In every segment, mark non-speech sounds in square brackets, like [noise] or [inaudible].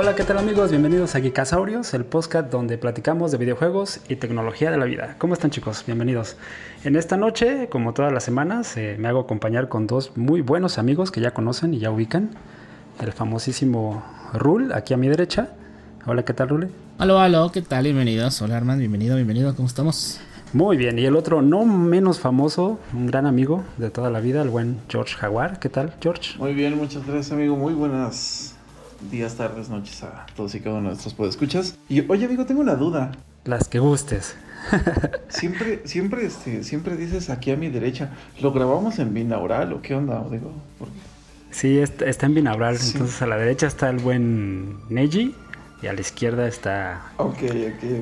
Hola, ¿qué tal amigos? Bienvenidos a Geekasaurios, el podcast donde platicamos de videojuegos y tecnología de la vida. ¿Cómo están chicos? Bienvenidos. En esta noche, como todas las semanas, eh, me hago acompañar con dos muy buenos amigos que ya conocen y ya ubican. El famosísimo Rule, aquí a mi derecha. Hola, ¿qué tal Rule? Hola, hola, ¿qué tal? Bienvenidos. Hola Armand, bienvenido, bienvenido. ¿Cómo estamos? Muy bien, y el otro no menos famoso, un gran amigo de toda la vida, el buen George Jaguar. ¿Qué tal, George? Muy bien, muchas gracias, amigo. Muy buenas días, tardes, noches a todos y cada uno de nuestros podescuchas. Y oye, amigo, tengo una duda. Las que gustes. [laughs] siempre, siempre, este, siempre dices aquí a mi derecha, ¿lo grabamos en binaural o qué onda? O digo, ¿por qué? Sí, está, está en binaural. Entonces a la derecha está el buen Neji y a la izquierda está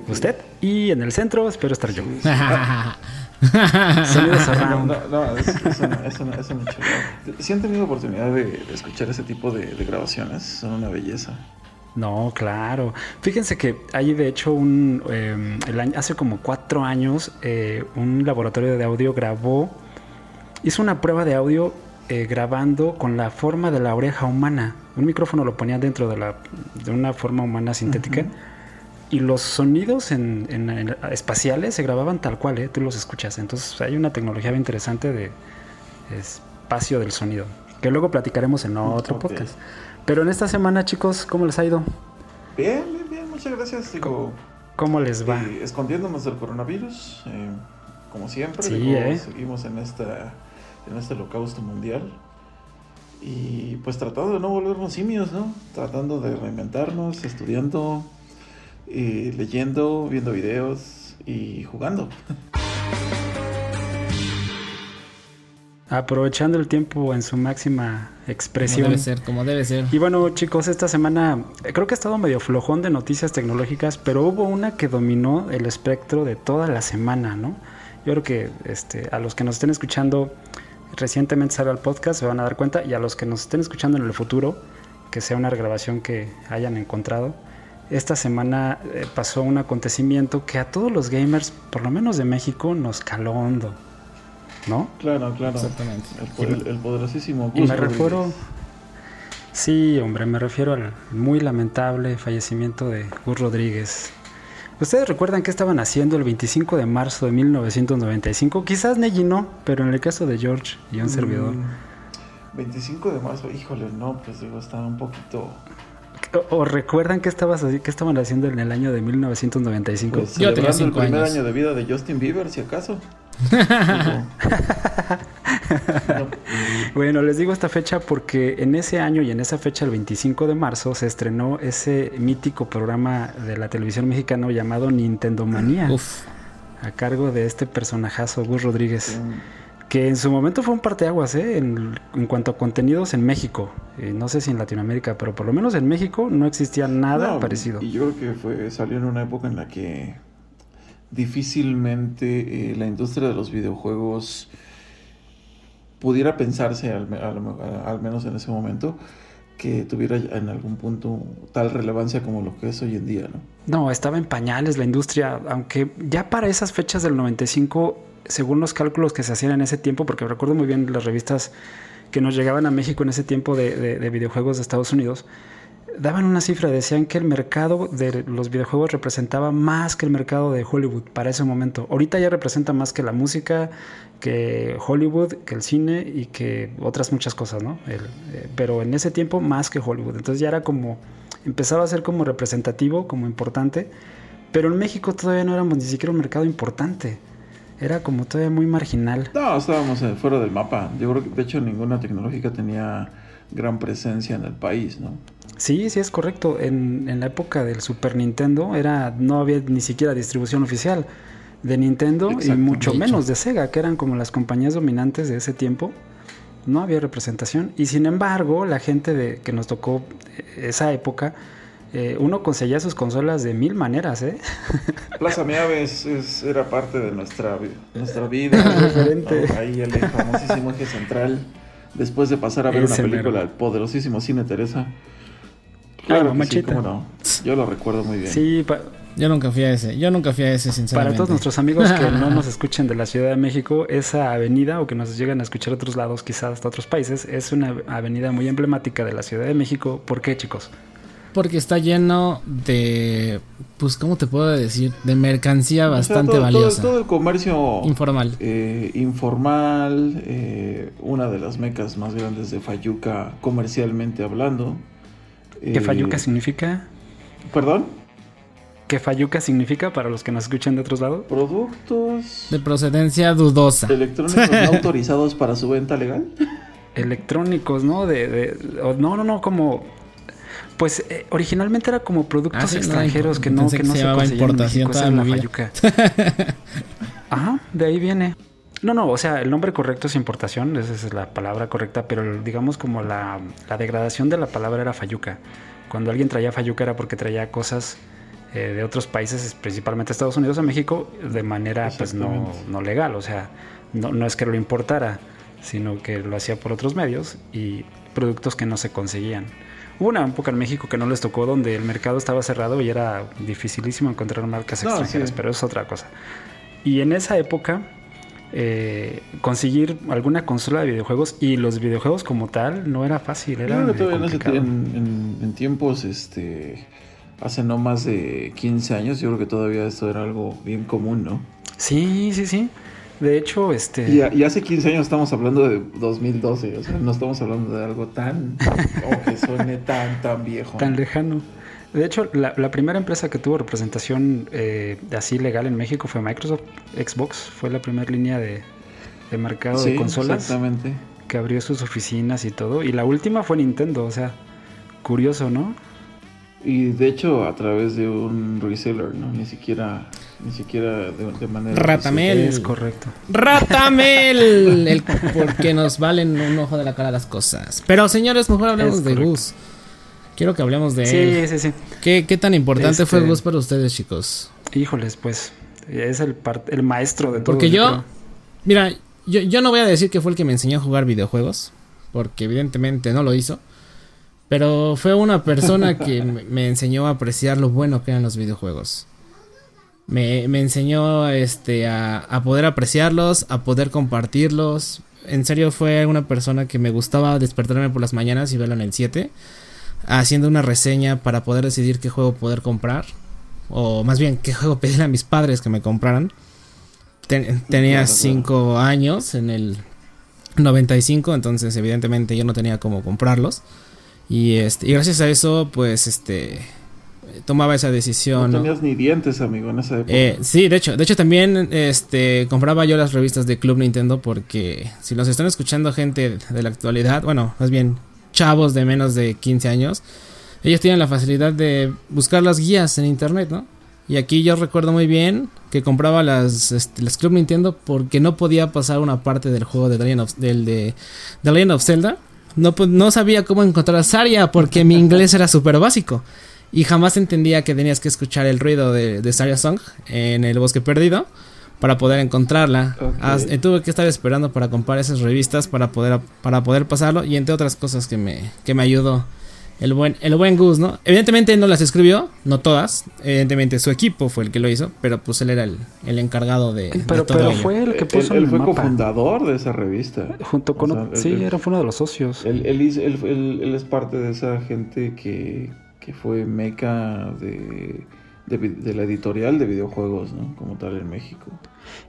usted. Y en el centro espero estar yo. Sí, [laughs] [laughs] Sonidos No, surround. no, no, es, es una, es una, es una chulada. ¿Sí han tenido oportunidad de, de escuchar ese tipo de, de grabaciones? Son una belleza. No, claro. Fíjense que hay de hecho un eh, el año, hace como cuatro años eh, un laboratorio de audio grabó, hizo una prueba de audio eh, grabando con la forma de la oreja humana. Un micrófono lo ponía dentro de la de una forma humana sintética. Y los sonidos en, en- en espaciales se grababan tal cual, ¿eh? tú los escuchas. Entonces hay una tecnología bien interesante de espacio del sonido que luego platicaremos en otro podcast. Pero en esta semana, chicos, ¿cómo les ha ido? Bien, bien, bien, muchas gracias. Digo, ¿Cómo les va? eh, escondiéndonos del coronavirus, eh, como siempre. Sí, digo, eh. Seguimos en, esta, en este holocausto mundial. Y pues tratando de no volvernos simios, ¿no? Tratando de reinventarnos, estudiando, eh, leyendo, viendo videos y jugando. Aprovechando el tiempo en su máxima Como expresión. debe ser, como debe ser. Y bueno, chicos, esta semana creo que ha estado medio flojón de noticias tecnológicas, pero hubo una que dominó el espectro de toda la semana, ¿no? Yo creo que este, a los que nos estén escuchando recientemente salió el podcast se van a dar cuenta y a los que nos estén escuchando en el futuro, que sea una regrabación que hayan encontrado, esta semana eh, pasó un acontecimiento que a todos los gamers, por lo menos de México, nos caló hondo, ¿no? Claro, claro. Exactamente. El, po- el- el poderosísimo Y me Rodríguez. refiero. Sí, hombre, me refiero al muy lamentable fallecimiento de Gus Rodríguez. ¿Ustedes recuerdan qué estaban haciendo el 25 de marzo de 1995? Quizás Neji no, pero en el caso de George y un servidor. Mm, 25 de marzo, híjole, no, pues digo, está un poquito... ¿O, recuerdan qué, estabas, qué estaban haciendo en el año de 1995? Pues, Yo tenía celebrando el cinco primer años. año de vida de Justin Bieber, si acaso. [laughs] Bueno, les digo esta fecha porque en ese año y en esa fecha, el 25 de marzo, se estrenó ese mítico programa de la televisión mexicana llamado Nintendo Manía. Uf. a cargo de este personajazo Gus Rodríguez, mm, que en su momento fue un parteaguas ¿eh? en, en cuanto a contenidos en México. Eh, no sé si en Latinoamérica, pero por lo menos en México no existía nada no, parecido. Y yo creo que fue, salió en una época en la que difícilmente eh, la industria de los videojuegos pudiera pensarse, al, al al menos en ese momento, que tuviera en algún punto tal relevancia como lo que es hoy en día, ¿no? No, estaba en pañales la industria, aunque ya para esas fechas del 95, según los cálculos que se hacían en ese tiempo, porque recuerdo muy bien las revistas que nos llegaban a México en ese tiempo de, de- de videojuegos de Estados Unidos, daban una cifra, decían que el mercado de los videojuegos representaba más que el mercado de Hollywood para ese momento. Ahorita ya representa más que la música, que Hollywood, que el cine y que otras muchas cosas, ¿no? El- eh, pero en ese tiempo más que Hollywood. Entonces ya era como, empezaba a ser como representativo, como importante, pero en México todavía no éramos ni siquiera un mercado importante. Era como todavía muy marginal. No, estábamos eh, fuera del mapa. Yo creo que de hecho ninguna tecnológica tenía gran presencia en el país, ¿no? Sí, sí es correcto. En, en la época del Super Nintendo era no había ni siquiera distribución oficial de Nintendo y mucho menos de Sega, que eran como las compañías dominantes de ese tiempo. No había representación y sin embargo la gente de, que nos tocó eh, esa época, eh, uno conseguía sus consolas de mil maneras, ¿eh? [laughs] Plaza Miave es- es- era parte de nuestra, nuestra vida. [laughs] ¿no? Ahí el famosísimo eje central. Después de pasar a ver Ese una película, mero. el poderosísimo Cine Teresa. Ay, Claro que sí, cómo no. Yo lo recuerdo muy bien. Sí, Yo nunca fui a ese. Yo nunca fui a ese, para sinceramente. todos nuestros amigos que no nos [laughs] escuchen de la Ciudad de México, esa avenida o que nos llegan a escuchar de otros lados, quizás hasta otros países, es una avenida muy emblemática de la Ciudad de México. ¿Por qué, chicos? Porque está lleno de, pues, ¿cómo te puedo decir? De mercancía O sea, bastante todo, valiosa. Todo, el comercio Informal. eh, informal, eh, una de las mecas más grandes de Fayuca comercialmente hablando. ¿Qué Eh, Fayuca significa? Perdón, ¿Qué Fayuca significa para los que nos escuchan de otros lados? productos De procedencia dudosa. electrónicos no [laughs] autorizados para su venta legal. Electrónicos, ¿no? De, de- no, no, no, como... Pues eh, originalmente era como productos Ah, sí, extranjeros que no, que que no se conseguían en importación México. Esa es la. Fayuca. [laughs] Ajá, de ahí viene. No, no, o sea, el nombre correcto es importación, esa es la palabra correcta, pero digamos como la, la degradación de la palabra era Fayuca. Cuando alguien traía Fayuca era porque traía cosas eh, de otros países, principalmente Estados Unidos o México, de manera pues no, no legal. O sea, no, no es que lo importara, sino que lo hacía por otros medios y productos que no se conseguían. Hubo una época en México que no les tocó donde el mercado estaba cerrado y era dificilísimo encontrar marcas No, extranjeras, sí. pero es otra cosa. Y en esa época, eh, conseguir alguna consola de videojuegos y los videojuegos como tal no era fácil, Yo era creo que todavía en- en tiempos, este, hace no más de 15 años, yo creo que todavía esto era algo bien común, ¿no? Sí, sí, sí. De hecho, este... Y, hace 15 años estamos hablando de 2012, o sea, no estamos hablando de algo tan, o que suene tan, tan viejo. [laughs] Tan lejano. De hecho, la, la primera empresa que tuvo representación eh, así legal en México fue Microsoft. Xbox fue la primera línea de, de mercado Sí, de consolas exactamente. que abrió sus oficinas y todo. Y la última fue Nintendo, o sea, curioso, ¿no? Y de hecho a través de un reseller, ¿no? Ni siquiera, ni siquiera de, de manera... Ratamel. Es correcto. Ratamel. [laughs] El, porque nos valen un ojo de la cara las cosas. Pero señores, mejor hablemos de. Gus. Quiero que hablemos de él. Sí, sí, sí. ¿Qué, qué tan importante Este- fue Gus para ustedes, chicos? Híjoles, pues es el, par- el maestro de todo. Porque yo, mira, yo, yo no voy a decir que fue el que me enseñó a jugar videojuegos, porque evidentemente no lo hizo, pero fue una persona que [laughs] me enseñó a apreciar lo bueno que eran los videojuegos. Me, me enseñó este, a, a poder apreciarlos, a poder compartirlos. En serio fue una persona que me gustaba despertarme por las mañanas y verlo en el 7, haciendo una reseña para poder decidir qué juego poder comprar, o más bien qué juego pedirle a mis padres que me compraran. Ten- tenía Claro, claro. 5 años en el 95, entonces evidentemente yo no tenía cómo comprarlos. Y este y gracias a eso pues este tomaba esa decisión. No ¿no? tenías ni dientes, amigo, en esa época. Eh, sí, de hecho, de hecho también este compraba yo las revistas de Club Nintendo porque si los están escuchando gente de la actualidad, bueno, más bien chavos de menos de 15 años, ellos tienen la facilidad de buscar las guías en internet, ¿no? Y aquí yo recuerdo muy bien que compraba las, este, las Club Nintendo porque no podía pasar una parte del juego de The Legend of, del, de, The Legend of Zelda. No, po- no sabía cómo encontrar a Saria porque mi inglés era súper básico. Y jamás entendía que tenías que escuchar el ruido de, de Saria Song en el bosque perdido para poder encontrarla. As- eh, tuve que estar esperando para comprar esas revistas para poder, para poder pasarlo y entre otras cosas que me, que me ayudó el buen, el buen Gus, ¿no? Evidentemente él no las escribió, no todas. Evidentemente su equipo fue el que lo hizo, pero pues él era el, el encargado de, de Pero, todo pero ello. fue el que Él- puso él, el fue mapa. cofundador de esa revista. Junto con... O sea, ot- él- sí, él- era fue uno de los socios. Él, él, él- él- él es parte de esa gente que, que fue meca de, de, de la editorial de videojuegos, ¿no? Como tal en México.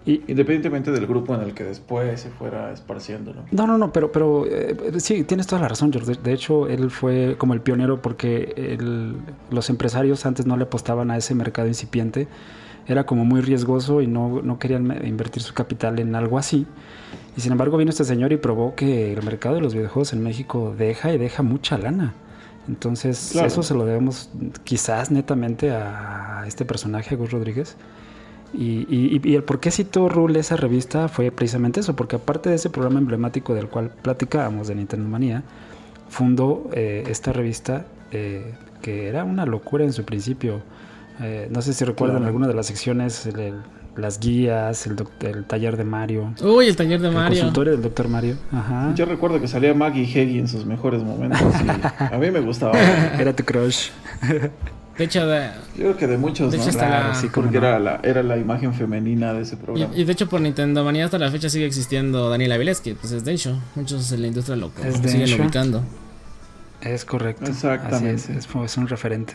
Y, Independientemente del grupo en el que después se fuera esparciendo, ¿no? No, no, no, pero, pero eh, sí, tienes toda la razón, George. De, de hecho, él fue como el pionero porque el- los empresarios antes no le apostaban a ese mercado incipiente. Era como muy riesgoso y no, no querían invertir su capital en algo así. Y sin embargo vino este señor y probó que el mercado de los videojuegos en México deja y deja mucha lana. Entonces, Claro. eso se lo debemos quizás netamente a este personaje, a Gus Rodríguez. Y, y- y el por qué citó Rule esa revista fue precisamente eso, porque aparte de ese programa emblemático del cual platicábamos de Nintendo Manía, fundó eh, esta revista eh, que era una locura en su principio. Eh, no sé si recuerdan Claro. alguna de las secciones, el- el- las guías, el, el taller de Mario, Uy, el taller de el Mario. consultorio del Dr. Mario. Ajá. Yo recuerdo que salía Maggie Heggie en sus mejores momentos y [laughs] a mí me gustaba. Era tu crush. De hecho, de- Yo creo que de muchos, De ¿no? hecho, hasta Claro, la- sí, Porque no. era la, era la imagen femenina de ese programa. y de hecho por Nintendo Manía hasta la fecha sigue existiendo Daniel Avilés, que pues es Densho. Muchos en la industria lo, Es lo siguen ubicando. Es correcto. Exactamente. Así es, es, un referente.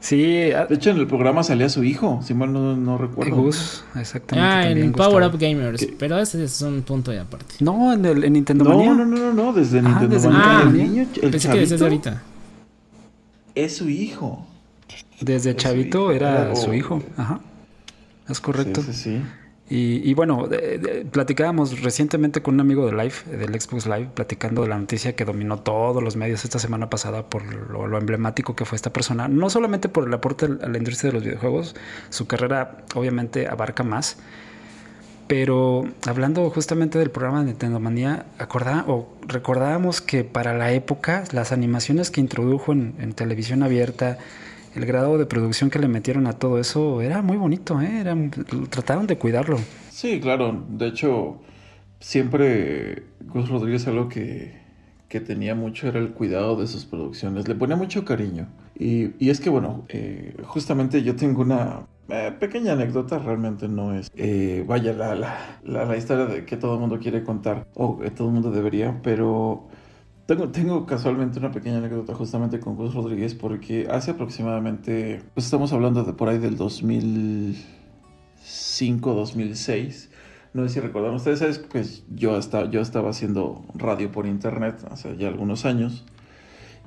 Sí. Ah, de hecho, en el programa salía su hijo, si mal no, no recuerdo. Gus, exactamente. Ah, en Power Up Gamers. Pero ese es un punto de aparte. No, en, el, en Nintendo no, Manía. No, no, no, no, desde Ah, Nintendo desde Manía. Ah, el niño, el Pensé que decías chavito ahorita. es su hijo. Desde Chavito era era- su oh. hijo. Ajá. Es correcto. Sí, sí, sí. Y, y bueno, de- de- platicábamos recientemente con un amigo de Live, del Xbox Live, platicando de la noticia que dominó todos los medios esta semana pasada por lo, lo emblemático que fue esta persona. No solamente por el aporte a la industria de los videojuegos, su carrera obviamente abarca más. Pero hablando justamente del programa de Nintendo Manía, acordá- o recordábamos que para la época las animaciones que introdujo en, en televisión abierta, el grado de producción que le metieron a todo eso era muy bonito, ¿eh? Trataron de cuidarlo. Sí, claro. De hecho, siempre Gus Rodríguez algo que, que tenía mucho era el cuidado de sus producciones. Le ponía mucho cariño. Y, y es que, bueno, eh, justamente yo tengo una eh, pequeña anécdota, realmente no es, eh, vaya, la, la, la, la historia de que todo el mundo quiere contar, o que todo el mundo debería, pero tengo, tengo casualmente una pequeña anécdota justamente con Gus Rodríguez, porque hace aproximadamente, pues estamos hablando de por ahí del 2005, 2006. No sé si recordan ustedes, ¿sabes? pues yo, hasta, yo estaba haciendo radio por internet hace ya algunos años.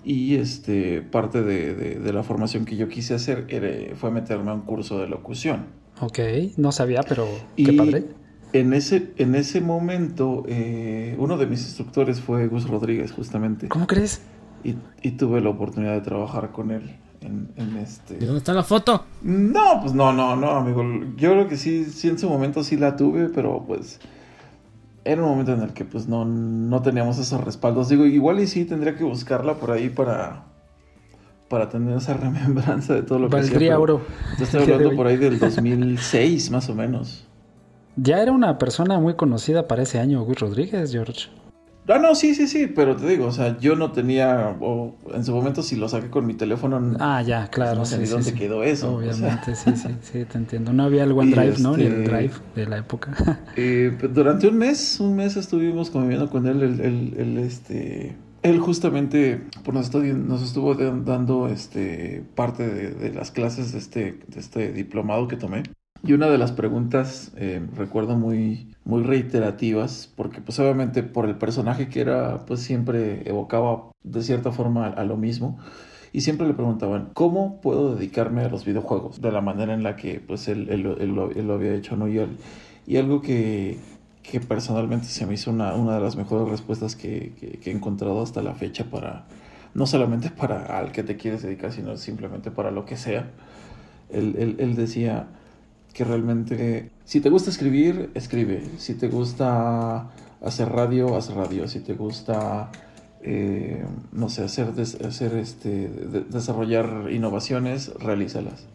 Y este, parte de, de- de la formación que yo quise hacer era- fue meterme a un curso de locución. Ok, no sabía, pero Y qué padre. En ese, en ese momento, eh, uno de mis instructores fue Gus Rodríguez, justamente. ¿Cómo crees? Y, y tuve la oportunidad de trabajar con él en, en este... ¿Y dónde está la foto? No, pues no, no, no, amigo. Yo creo que sí, sí en su momento sí la tuve, pero pues era un momento en el que pues no, no teníamos esos respaldos. Digo, igual y sí tendría que buscarla por ahí para, para tener esa [laughs] remembranza de todo lo que hacía, Valdría pero oro. Yo estoy de hablando [laughs] por ahí del 2006, más o menos. Ya era una persona muy conocida para ese año, Gus Rodríguez, George. Ah, no, sí, sí, sí, pero te digo, o sea, yo no tenía, o en su momento si lo saqué con mi teléfono, Ah, ya, claro. no sé sí, ni sí, dónde sí. quedó eso. o sea. Obviamente, sí, sí, sí, te entiendo. No había el OneDrive, Y ¿no? Ni el este- Drive de la época. [laughs] Eh, pues, durante un mes, un mes estuvimos conviviendo con él, el, el- el, este... Él justamente pues, nos, estuvo, nos estuvo dando este, parte de, de las clases de este, de este diplomado que tomé. Y una de las preguntas, eh, recuerdo muy, muy reiterativas, porque pues obviamente por el personaje que era, pues siempre evocaba de cierta forma a, lo mismo. Y siempre le preguntaban, ¿cómo puedo dedicarme a los videojuegos? De la manera en la que pues él, él él él lo había hecho, ¿no? Y, y algo que, que personalmente se me hizo una, una de las mejores respuestas que, que- que he encontrado hasta la fecha para, no solamente para al que te quieres dedicar, sino simplemente para lo que sea. Él- él decía que realmente, si te gusta escribir, escribe. Si te gusta hacer radio, haz radio. Si te gusta, eh, no sé, hacer, hacer este, de- desarrollar innovaciones, realízalas.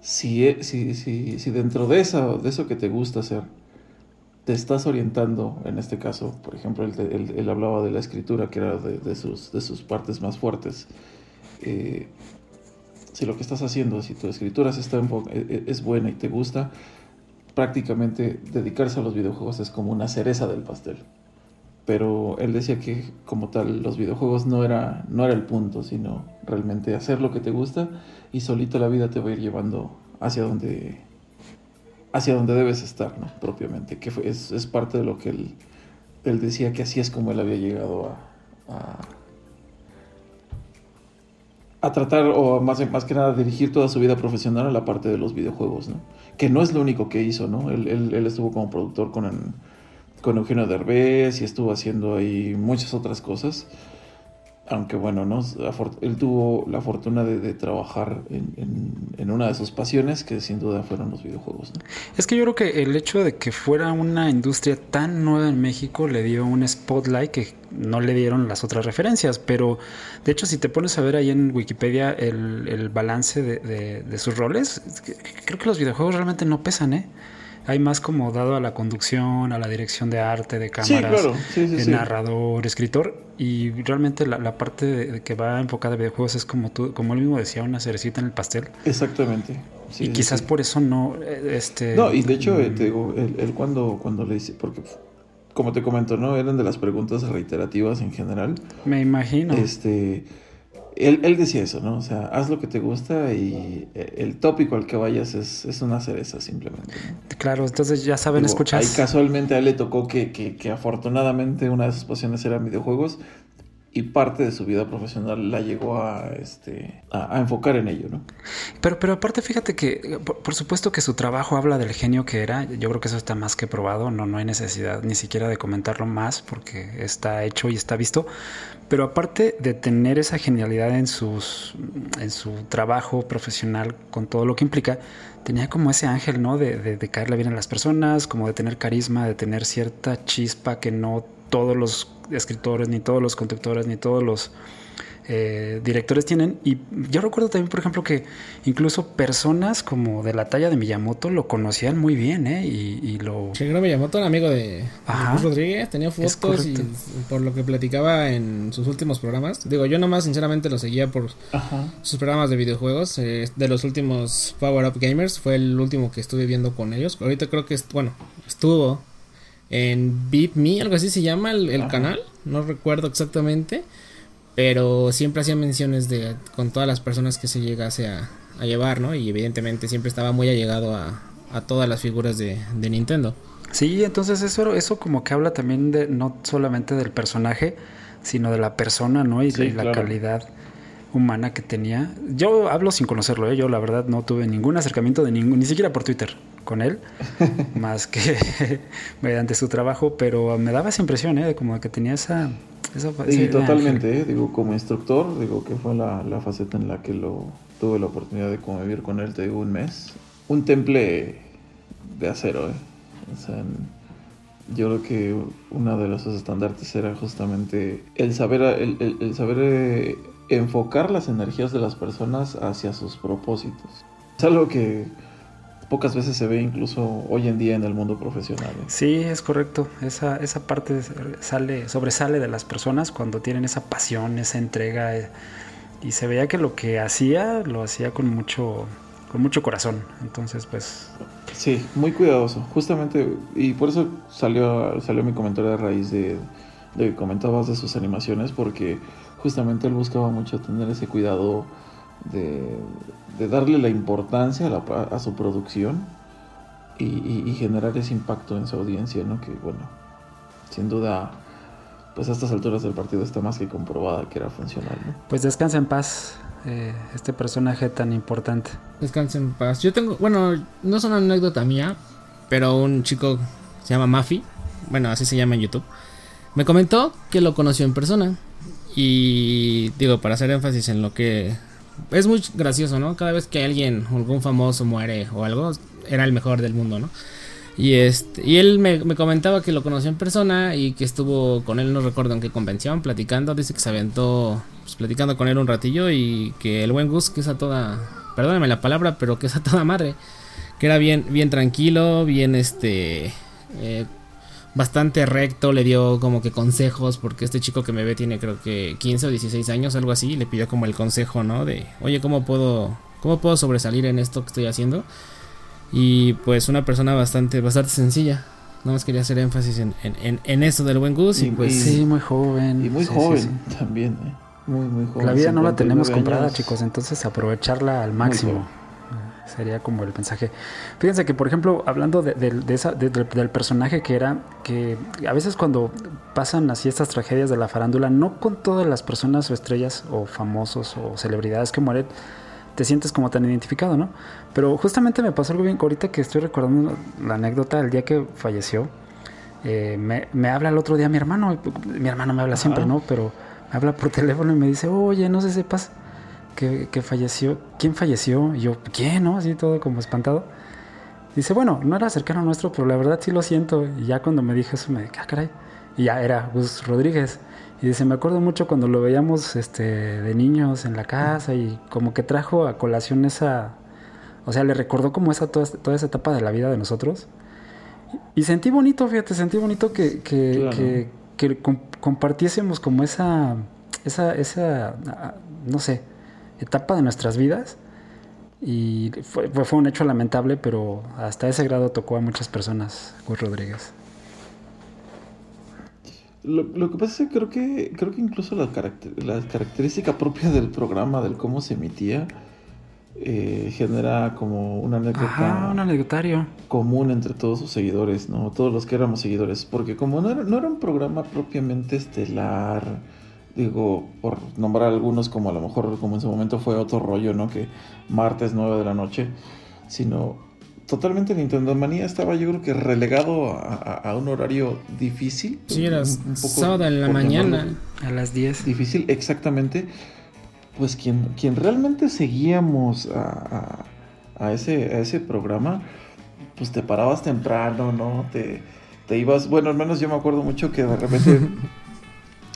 Si, e- si, si, si dentro de eso, de eso que te gusta hacer, te estás orientando, en este caso, por ejemplo, él, él- él hablaba de la escritura, que era de, de sus, de sus partes más fuertes. Eh, si lo que estás haciendo, si tu escritura está e- e- es buena y te gusta, prácticamente dedicarse a los videojuegos es como una cereza del pastel. Pero él decía que como tal los videojuegos no era, no era el punto, sino realmente hacer lo que te gusta y solito la vida te va a ir llevando hacia donde, hacia donde debes estar, ¿no? Propiamente, que fue- es, es parte de lo que él, él decía que así es como él había llegado a, a tratar, o más, más que nada, dirigir toda su vida profesional a la parte de los videojuegos, ¿no? Que no es lo único que hizo, ¿no? Él, él- él estuvo como productor con, con Eugenio Derbez y estuvo haciendo ahí muchas otras cosas. Aunque bueno, ¿no? Él tuvo la fortuna de, trabajar en, en- en una de sus pasiones, que sin duda fueron los videojuegos. Es que yo creo que el hecho de que fuera una industria tan nueva en México le dio un spotlight que no le dieron las otras referencias, pero de hecho si te pones a ver ahí en Wikipedia el, el balance de, de- de sus roles, creo que los videojuegos realmente no pesan, ¿eh? Hay más como dado a la conducción, a la dirección de arte, de Sí, cámaras, claro, sí, narrador, escritor, y realmente la, la parte de, que va enfocada a videojuegos es como tú, como él mismo decía, una cerecita en el pastel. Exactamente. Y quizás por eso no, eh, este... No, y de hecho, eh, te digo, él, él cuando, cuando le dice, porque como te comento, ¿no? Eran de las preguntas reiterativas en general. Me imagino. Este, él, él decía eso, ¿no? O sea, haz lo que te gusta y el tópico al que vayas es, es una cereza simplemente. Claro, entonces ya saben escuchar. Ahí casualmente a él le tocó que, que, que afortunadamente una de sus pasiones eran videojuegos y parte de su vida profesional la llegó a, este, a, enfocar en ello, ¿no? Pero, pero aparte, fíjate que, por, supuesto que su trabajo habla del genio que era, yo creo que eso está más que probado, no, no hay necesidad ni siquiera de comentarlo más porque está hecho y está visto, pero aparte de tener esa genialidad en, sus, en su trabajo profesional con todo lo que implica, tenía como ese ángel, ¿no? De, de, de caerle bien a las personas, como de tener carisma, de tener cierta chispa que no todos los escritores, ni todos los conductores, ni todos los eh, directores tienen. Y yo recuerdo también, por ejemplo, que incluso personas como de la talla de Miyamoto lo conocían muy bien, ¿eh? Y, y lo... Shigeru Miyamoto era amigo de, Rodríguez, tenía fotos y por lo que platicaba en sus últimos programas. Digo, yo nomás sinceramente lo seguía por sus programas de videojuegos. Eh, de los últimos Power Up Gamers, fue el último que estuve viendo con ellos. Ahorita creo que, es, bueno, estuvo en Beat Me, algo así se llama el, canal, no recuerdo exactamente, pero siempre hacía menciones de con todas las personas que se llegase a, llevar, ¿no? Y evidentemente siempre estaba muy allegado a, a todas las figuras de, Nintendo. Sí, entonces eso, eso como que habla también de no solamente del personaje, sino de la persona, ¿no? Y de la calidad humana que tenía. Yo hablo sin conocerlo, ¿eh? yo la verdad no tuve ningún acercamiento de ningún, ni siquiera por Twitter con él, [laughs] más que [laughs] mediante su trabajo, pero me daba esa impresión, ¿eh? De como que tenía esa... esa sí, totalmente, ¿eh? digo, como instructor, digo que fue la, la, faceta en la que lo tuve la oportunidad de convivir con él, te digo, un mes. Un temple de acero, ¿eh? O sea, yo creo que uno de los estandartes era justamente el saber, el, el saber eh, enfocar las energías de las personas hacia sus propósitos. Es algo que pocas veces se ve incluso hoy en día en el mundo profesional. ¿eh? Sí, es correcto. Esa, esa parte sale, sobresale de las personas cuando tienen esa pasión, esa entrega. Eh, y se veía que lo que hacía, lo hacía con mucho, con mucho corazón. Entonces, pues. Sí, muy cuidadoso. Justamente, y por eso salió, salió mi comentario a raíz de, de que comentabas de sus animaciones, porque justamente él buscaba mucho tener ese cuidado de, darle la importancia a, su producción y, generar ese impacto en su audiencia, ¿no? Que bueno, sin duda, pues a estas alturas del partido está más que comprobada que era funcional, ¿no? Pues descansa en paz. Eh, este personaje tan importante. Descansa en paz. Yo tengo, bueno, no es una anécdota mía, pero un chico se llama Mafi, bueno, así se llama en YouTube, me comentó que lo conoció en persona y digo, para hacer énfasis en lo que... Es muy gracioso, ¿no? Cada vez que alguien, algún famoso muere o algo, era el mejor del mundo, ¿no? Y, este, y él me, comentaba que lo conoció en persona y que estuvo con él, no recuerdo en qué convención, platicando. Dice que se aventó pues, platicando con él un ratillo y que el buen Gus, que es a toda, perdóneme la palabra, pero que es a toda madre, que era bien, bien tranquilo, bien este, eh, bastante recto, le dio como que consejos, porque este chico que me ve tiene creo que 15 o 16 años, algo así, le pidió como el consejo, ¿no? De, oye, ¿cómo puedo, cómo puedo sobresalir en esto que estoy haciendo? Y pues una persona bastante, bastante sencilla. Nada más quería hacer énfasis en, en, en eso del buen Gus. Y, pues, sí, muy joven. Y muy joven también, ¿eh? Muy, muy joven. La vida no la tenemos comprada, chicos, entonces aprovecharla al máximo sería como el mensaje. Fíjense que, por ejemplo, hablando de, esa, del personaje que era, que a veces cuando pasan así estas tragedias de la farándula, no con todas las personas o estrellas o famosos o celebridades que mueren, te sientes como tan identificado, ¿no? Pero justamente me pasó algo bien, ahorita que estoy recordando la anécdota del día que falleció, eh, me, me, habla el otro día mi hermano, mi hermano me habla siempre, ¿no? Pero me habla por teléfono y me dice, oye, no sé si sepas que, falleció. ¿Quién falleció? Y yo, ¿quién? ¿No? Así todo como espantado. Dice, bueno, no era cercano a nuestro, pero la verdad sí lo siento. Y ya cuando me dije eso, me dije, ah, caray. Y ya era Gus Rodríguez. Y dice, me acuerdo mucho cuando lo veíamos este, de niños en la casa y como que trajo a colación esa... O sea, le recordó como esa toda, toda esa etapa de la vida de nosotros. Y, sentí bonito, fíjate, sentí bonito que, que, que, compartiésemos como esa, esa, esa, no sé, etapa de nuestras vidas. Y fue, fue un hecho lamentable, pero hasta ese grado tocó a muchas personas, Gus Rodríguez. Lo, lo, que pasa es que creo que creo que incluso la, caracter, la característica propia del programa, del cómo se emitía, eh, genera como una anécdota. Ajá, un anecdotario. Común entre todos sus seguidores, ¿no? Todos los que éramos seguidores. Porque como no era, no era un programa propiamente estelar, digo, por nombrar algunos, como a lo mejor, como en su momento fue otro rollo, ¿no? Que martes 9 de la noche, sino totalmente Nintendo Manía estaba yo creo que relegado a, a, a un horario difícil. Sí, era un, poco, sábado en la mañana. A las 10. Difícil, exactamente. Pues quien, quien realmente seguíamos a, a, ese, a ese programa, pues te parabas temprano, ¿no? Te, te ibas, bueno, al menos yo me acuerdo mucho que de repente... [laughs]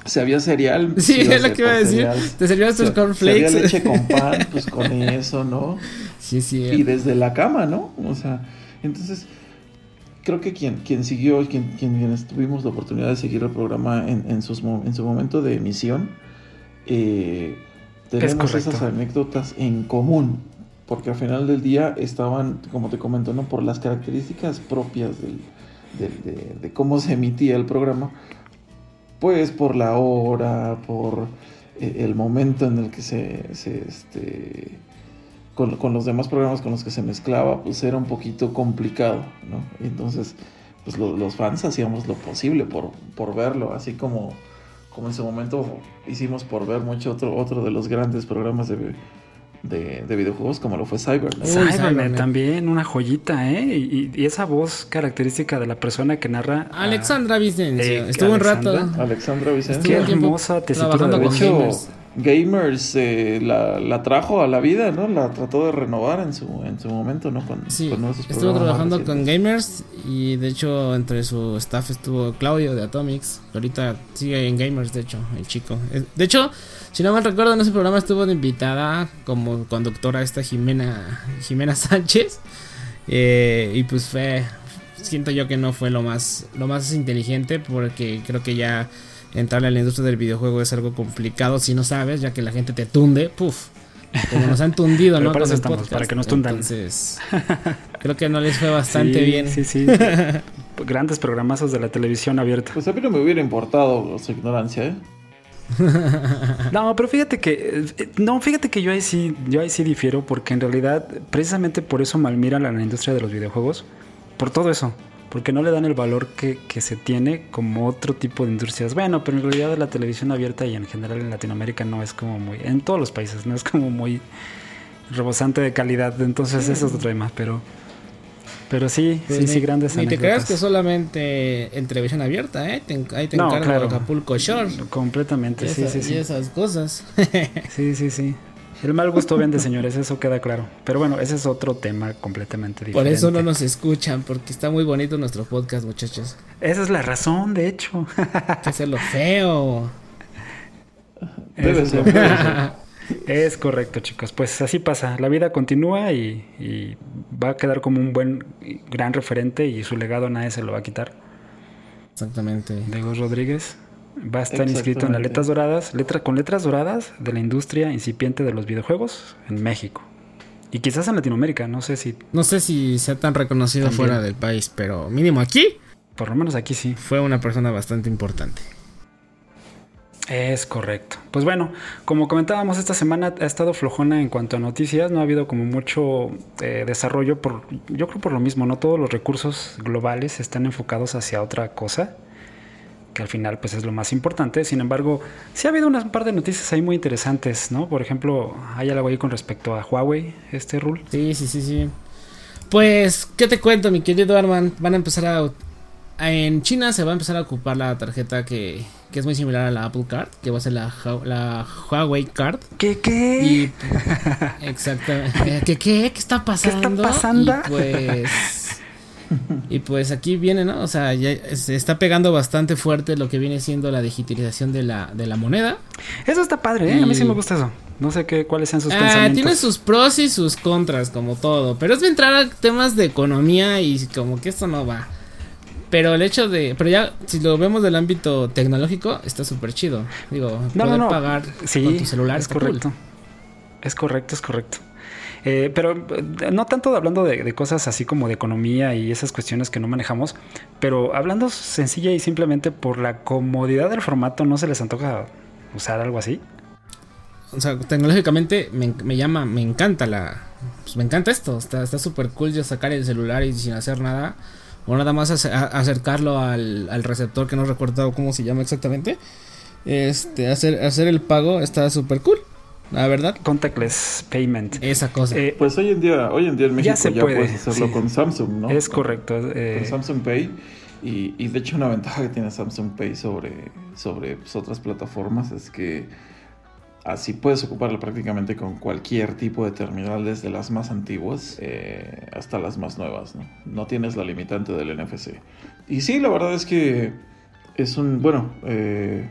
Si había cereal. [laughs] Sí, es lo que iba a decir. Cereal. Te servías tus cornflakes. Si había leche con [laughs] pan, pues con eso, ¿no? Sí, sí. Y desde la cama, ¿no? O sea, entonces, creo que quien, quien siguió, quien, quien, quienes tuvimos la oportunidad de seguir el programa en, en, sus, en su momento de emisión, eh, tenemos esas anécdotas en común. Porque al final del día estaban, como te comento, ¿no? Por las características propias del, del, de, de cómo se emitía el programa pues por la hora, por eh, el momento en el que se, se este, con, con, los demás programas con los que se mezclaba, pues era un poquito complicado, ¿no? Entonces, pues lo, los fans hacíamos lo posible por, por verlo, así como, como en su momento hicimos por ver mucho otro, otro de los grandes programas de, de, de, videojuegos como lo fue Cybernet. Cybernet también, una joyita, ¿eh? Y, y, esa voz característica de la persona que narra. Alexandra Vicencio. Eh, Estuvo Alexandra, un rato. Alexandra Vicencio. Qué hermosa tesitura de gamers. Gamers eh, la, la, trajo a la vida, ¿no? La trató de renovar en su, en su momento, ¿no? Con, sí, con estuvo trabajando con gamers y de hecho entre su staff estuvo Claudio de Atomics. Que ahorita sigue en gamers, de hecho, el chico. De hecho, si no mal recuerdo, en ese programa estuvo de invitada como conductora esta Jimena, Jimena [laughs] Sánchez. Eh, y pues fue. Siento yo que no fue lo más, lo más inteligente porque creo que ya entrarle a la industria del videojuego es algo complicado si no sabes, ya que la gente te tunde. Puf. Como nos han tundido, [laughs] ¿no? Para, estamos, podcast. para que nos tundan. Entonces, creo que no les fue bastante sí, bien. Sí, sí. [laughs] Grandes programazos de la televisión abierta. Pues a mí no me hubiera importado su ignorancia, ¿eh? [laughs] No, pero fíjate que no, fíjate que yo ahí sí, yo ahí sí difiero porque en realidad precisamente por eso malmiran a la industria de los videojuegos, por todo eso, porque no le dan el valor que, que, se tiene como otro tipo de industrias. Bueno, pero en realidad la televisión abierta y en general en Latinoamérica no es como muy, en todos los países no es como muy rebosante de calidad, entonces eso es otro tema, pero pero sí, pues sí, ni, sí, grandes Ni te creas que solamente en televisión abierta, ¿eh? Te, ahí te no, encargo claro. Acapulco Shore. Completamente, sí, sí, sí. Y esas cosas. sí, sí, sí. El mal gusto vende, señores, eso queda claro. Pero bueno, ese es otro tema completamente diferente. Por eso no nos escuchan, porque está muy bonito nuestro podcast, muchachos. Esa es la razón, de hecho. es lo feo. Debe ser. Es correcto, chicos. Pues así pasa. La vida continúa y, y, va a quedar como un buen, gran referente y su legado nadie se lo va a quitar. Exactamente. Diego Rodríguez va a estar inscrito en las letras doradas, letra, con letras doradas de la industria incipiente de los videojuegos en México. Y quizás en Latinoamérica, no sé si... No sé si sea tan reconocido También. fuera del país, pero mínimo aquí. Por lo menos aquí sí. Fue una persona bastante importante. Es correcto. Pues bueno, como comentábamos, esta semana ha estado flojona en cuanto a noticias. No ha habido como mucho eh, desarrollo. Por, yo creo por lo mismo, no todos los recursos globales están enfocados hacia otra cosa. Que al final pues es lo más importante. Sin embargo, sí ha habido un par de noticias ahí muy interesantes, ¿no? Por ejemplo, hay algo ahí con respecto a Huawei, este rule. Sí, sí, sí, sí. Pues, ¿qué te cuento, mi querido Arman? Van a empezar a en China se va a empezar a ocupar la tarjeta que, que, es muy similar a la Apple Card, que va a ser la, la Huawei Card. ¿Qué qué? Y, exactamente. [laughs] ¿Qué qué? ¿Qué está pasando? ¿Qué está pasando? Y pues y pues aquí viene, ¿no? O sea, ya se está pegando bastante fuerte lo que viene siendo la digitalización de la, de la moneda. Eso está padre, ¿eh? Y... A mí sí me gusta eso. No sé qué, cuáles sean sus ah, pensamientos. Tiene sus pros y sus contras, como todo. Pero es de entrar a temas de economía y como que esto no va. Pero el hecho de. Pero ya, si lo vemos del ámbito tecnológico, está súper chido. Digo, no, poder no, no. pagar sí, con tu celular es correcto. Cool. Es correcto, es correcto. Eh, pero eh, no tanto hablando de, cosas así como de economía y esas cuestiones que no manejamos, pero hablando sencilla y simplemente por la comodidad del formato, ¿no se les antoja usar algo así? O sea, tecnológicamente me, llama, me encanta la... Pues me encanta esto, está súper cool ya sacar el celular y sin hacer nada. O nada más acercarlo al, al receptor que no recuerdo cómo se llama exactamente. Este, hacer, hacer el pago está súper cool. La verdad. Contactless payment. Esa cosa. Eh, pues hoy en día, hoy en día en México ya, puedes hacerlo con Samsung, ¿no? Es correcto. Eh. Con Samsung Pay. Y, y, de hecho una ventaja que tiene Samsung Pay sobre, sobre pues, otras plataformas es que así puedes ocuparlo prácticamente con cualquier tipo de terminal, desde las más antiguas eh, hasta las más nuevas, ¿no? No tienes la limitante del NFC. Y sí, la verdad es que es un, bueno, eh,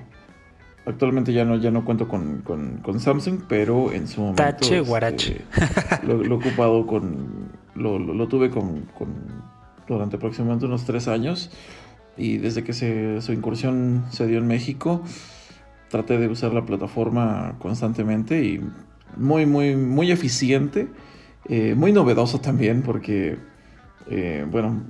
Actualmente ya no, ya no cuento con, Samsung, pero en su momento. Tache este, guarache. [laughs] lo, he ocupado con. Lo, tuve con, durante aproximadamente unos tres años. Y desde que su incursión se dio en México, traté de usar la plataforma constantemente y muy, muy, muy eficiente. Eh, muy novedoso también, porque. Eh, bueno,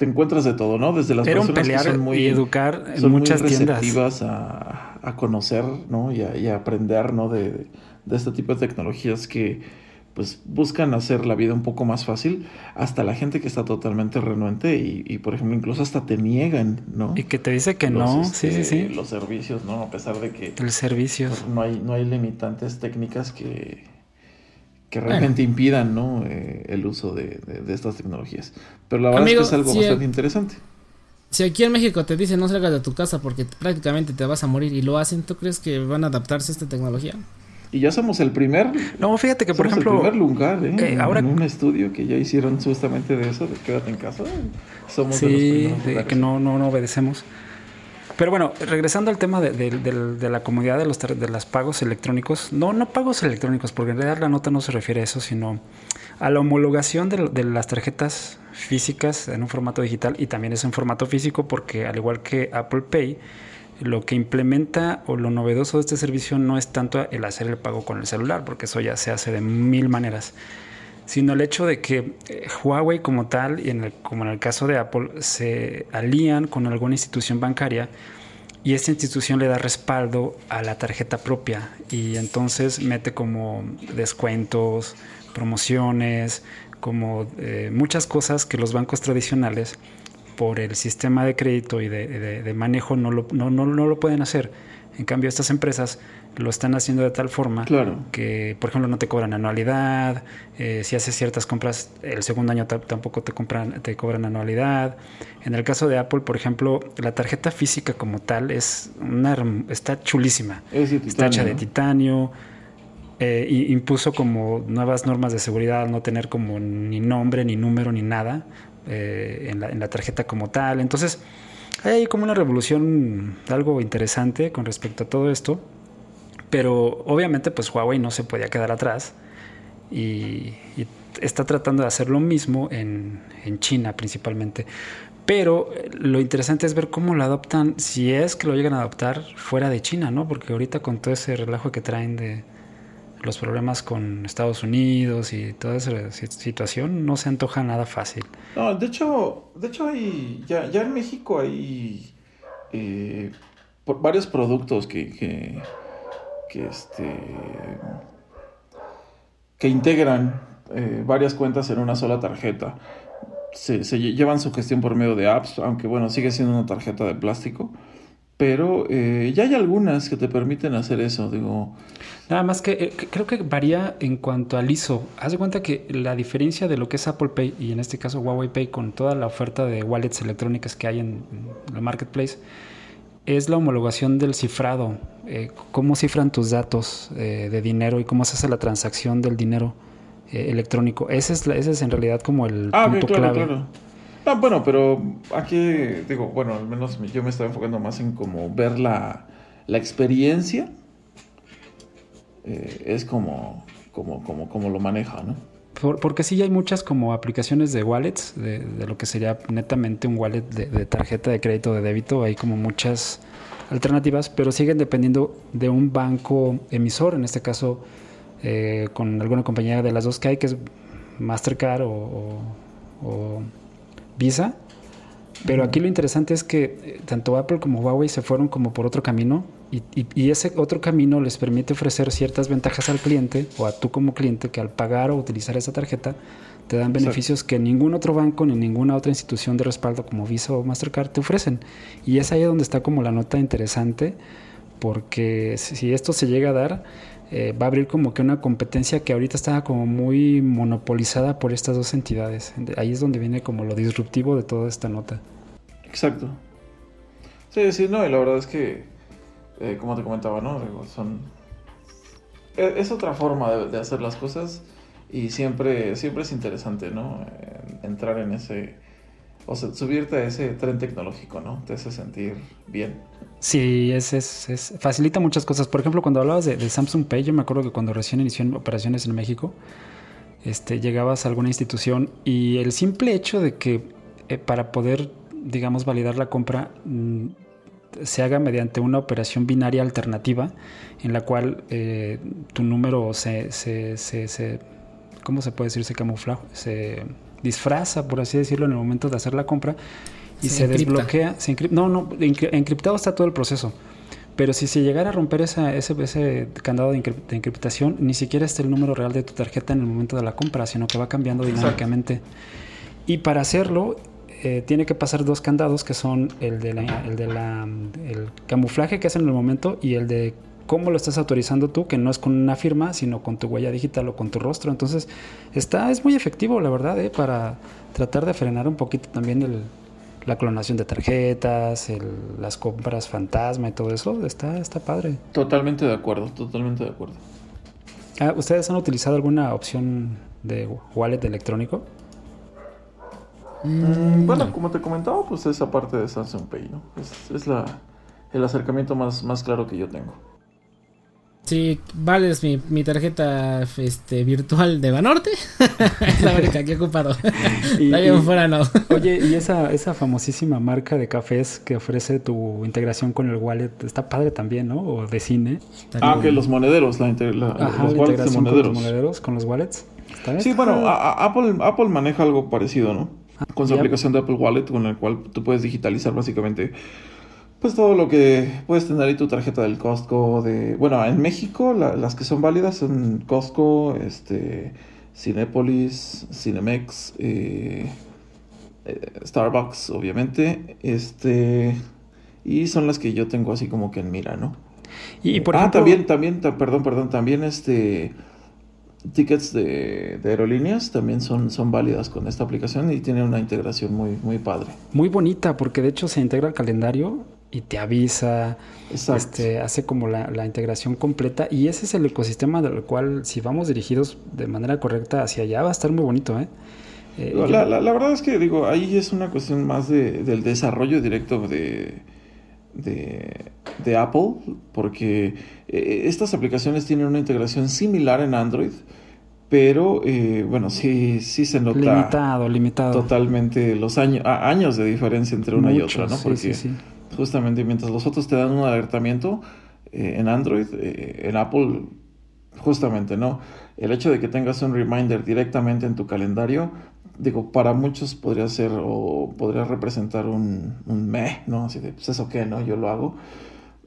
te encuentras de todo, ¿no? Desde las personas que son muy, y educar en muchas muy receptivas a, a, conocer, ¿no? Y a, aprender, ¿no? De, de, este tipo de tecnologías que pues buscan hacer la vida un poco más fácil, hasta la gente que está totalmente renuente y, y por ejemplo incluso hasta te niegan, ¿no? Y que te dice que no, sí, sí, sí. Los servicios, ¿no? A pesar de que... El servicio. Pues, no, hay, no hay limitantes técnicas que, que realmente impidan ¿no? Eh, el uso de, estas tecnologías. Pero la verdad es que es algo bastante interesante. Si aquí en México te dicen no salgas de tu casa porque prácticamente te vas a morir y lo hacen, ¿tú crees que van a adaptarse a esta tecnología? Y ya somos el primer. No, fíjate que por ejemplo. El primer lugar, ¿eh? eh ahora, en un estudio que ya hicieron justamente de eso, de quédate en casa. Somos de los primeros que no, no, no obedecemos. Pero bueno, regresando al tema de, la comodidad de los de los pagos electrónicos, no, no pagos electrónicos, porque en realidad la nota no se refiere a eso, sino a la homologación de, las tarjetas físicas en un formato digital y también es en formato físico, porque al igual que Apple Pay, lo que implementa o lo novedoso de este servicio no es tanto el hacer el pago con el celular, porque eso ya se hace de mil maneras sino el hecho de que eh, Huawei como tal, y en el, como en el caso de Apple, se alían con alguna institución bancaria y esta institución le da respaldo a la tarjeta propia y entonces mete como descuentos, promociones, como eh, muchas cosas que los bancos tradicionales por el sistema de crédito y de, manejo no lo, no, no lo pueden hacer. En cambio, estas empresas lo están haciendo de tal forma que, por ejemplo, no te cobran anualidad, eh, si haces ciertas compras, el segundo año tampoco te, compran, te cobran anualidad. En el caso de Apple, por ejemplo, la tarjeta física como tal es una, está chulísima. está hecha de titanio. Eh, impuso como nuevas normas de seguridad no tener como ni nombre, ni número, ni nada eh, en, la, en la tarjeta como tal. Entonces, hay como una revolución, algo interesante con respecto a todo esto. Pero obviamente pues Huawei no se podía quedar atrás y, está tratando de hacer lo mismo en, China principalmente. Pero eh, lo interesante es ver cómo lo adoptan, si es que lo llegan a adoptar fuera de China, ¿no? Porque ahorita con todo ese relajo que traen de los problemas con Estados Unidos y toda esa situación, no se antoja nada fácil. No, de hecho, de hecho hay, ya, en México hay eh, varios productos que, este, que integran eh, varias cuentas en una sola tarjeta. Se, llevan su gestión por medio de apps, aunque bueno, sigue siendo una tarjeta de plástico. Pero eh, ya hay algunas que te permiten hacer eso, digo. Nada más que eh, creo que varía en cuanto al ISO. Haz de cuenta que la diferencia de lo que es Apple Pay y en este caso Huawei Pay con toda la oferta de wallets electrónicas que hay en, en el marketplace es la homologación del cifrado. Eh, cómo cifran tus datos eh, de dinero y cómo se hace la transacción del dinero eh, electrónico. Ese es, ese es en realidad como el ah, punto claro, clave. Claro. Ah, bueno, pero aquí digo, bueno, al menos yo me estaba enfocando más en como ver la, la experiencia. es como, como, como, como lo maneja, ¿no? Porque sí hay muchas como aplicaciones de wallets, de, lo que sería netamente un wallet de, tarjeta de crédito o de débito. Hay como muchas alternativas, pero siguen dependiendo de un banco emisor, en este caso eh, con alguna compañía de las dos que hay, que es Mastercard o, o Visa. Pero aquí lo interesante es que eh, tanto Apple como Huawei se fueron como por otro camino y, y, ese otro camino les permite ofrecer ciertas ventajas al cliente o a tú como cliente que al pagar o utilizar esa tarjeta te dan beneficios que ningún otro banco ni ninguna otra institución de respaldo como Visa o Mastercard te ofrecen. Y es ahí donde está como la nota interesante porque si esto se llega a dar, eh, va a abrir como que una competencia que ahorita está como muy monopolizada por estas dos entidades. Ahí es donde viene como lo disruptivo de toda esta nota. Exacto. Sí, sí, no, y la verdad es que, eh, como te comentaba, ¿no? son... E, es, otra forma de, hacer las cosas y siempre, siempre es interesante, ¿no? Entrar en ese... O sea, subirte a ese tren tecnológico, ¿no? Te hace sentir bien. Sí, es, es, facilita muchas cosas. Por ejemplo, cuando hablabas de, Samsung Pay, yo me acuerdo que cuando recién inició operaciones en México, este, llegabas a alguna institución y el simple hecho de que eh, para poder, digamos, validar la compra mm, se haga mediante una operación binaria alternativa en la cual eh, tu número se, se, se, se, ¿cómo se puede decir? Se camufla, se disfraza, por así decirlo, en el momento de hacer la compra y se, desbloquea. Se no, no, encriptado está todo el proceso. Pero si se llegara a romper ese, ese candado de, encriptación, ni siquiera está el número real de tu tarjeta en el momento de la compra, sino que va cambiando dinámicamente. Y para hacerlo, eh, tiene que pasar dos candados que son el de, la, el de la el camuflaje que hace en el momento y el de cómo lo estás autorizando tú, que no es con una firma, sino con tu huella digital o con tu rostro. Entonces, está, es muy efectivo, la verdad, eh, para tratar de frenar un poquito también el, la clonación de tarjetas, las compras fantasma y todo eso, está, está padre. Totalmente de acuerdo, totalmente de acuerdo. Ah, ¿Ustedes han utilizado alguna opción de wallet electrónico? Mm, bueno, como te comentaba, pues esa parte de Samsung Pay, ¿no? Es, es la, el acercamiento más, más claro que yo tengo. Sí, vale, es mi, mi tarjeta este, virtual de Banorte. [laughs] es la única que he ocupado. y, fuera no. Oye, y esa, esa famosísima marca de cafés que ofrece tu integración con el wallet, está padre también, ¿no? O de cine. Ah, que los monederos, la, los wallets de monederos. Con los monederos, con los wallets. Sí, bueno, Apple, Apple maneja algo parecido, ¿no? Con su aplicación de Apple Wallet, con el cual tú puedes digitalizar básicamente pues todo lo que puedes tener ahí tu tarjeta del Costco, de, bueno, en México las que son válidas son Costco, este, Cinepolis, Cinemex, eh, eh, Starbucks, obviamente, este, y son las que yo tengo así como que en mira, ¿no? Y por ah, también, también, perdón, perdón, también este tickets de, de, aerolíneas también son, son válidas con esta aplicación y tiene una integración muy, muy padre. Muy bonita, porque de hecho se integra al calendario y te avisa, este, hace como la, la, integración completa y ese es el ecosistema del cual si vamos dirigidos de manera correcta hacia allá va a estar muy bonito. ¿eh? eh la, la, la, verdad es que digo, ahí es una cuestión más de, del desarrollo directo de, de, de Apple, porque eh, estas aplicaciones tienen una integración similar en Android, pero eh, bueno, sí, sí se nota limitado, limitado. totalmente los años, años de diferencia entre una y otra, ¿no? Porque justamente mientras los otros te dan un alertamiento eh, en Android, eh, en Apple, justamente, ¿no? El hecho de que tengas un reminder directamente en tu calendario, digo, para muchos podría ser o podría representar un, un meh, ¿no? Así de, pues eso qué, ¿no? Yo lo hago.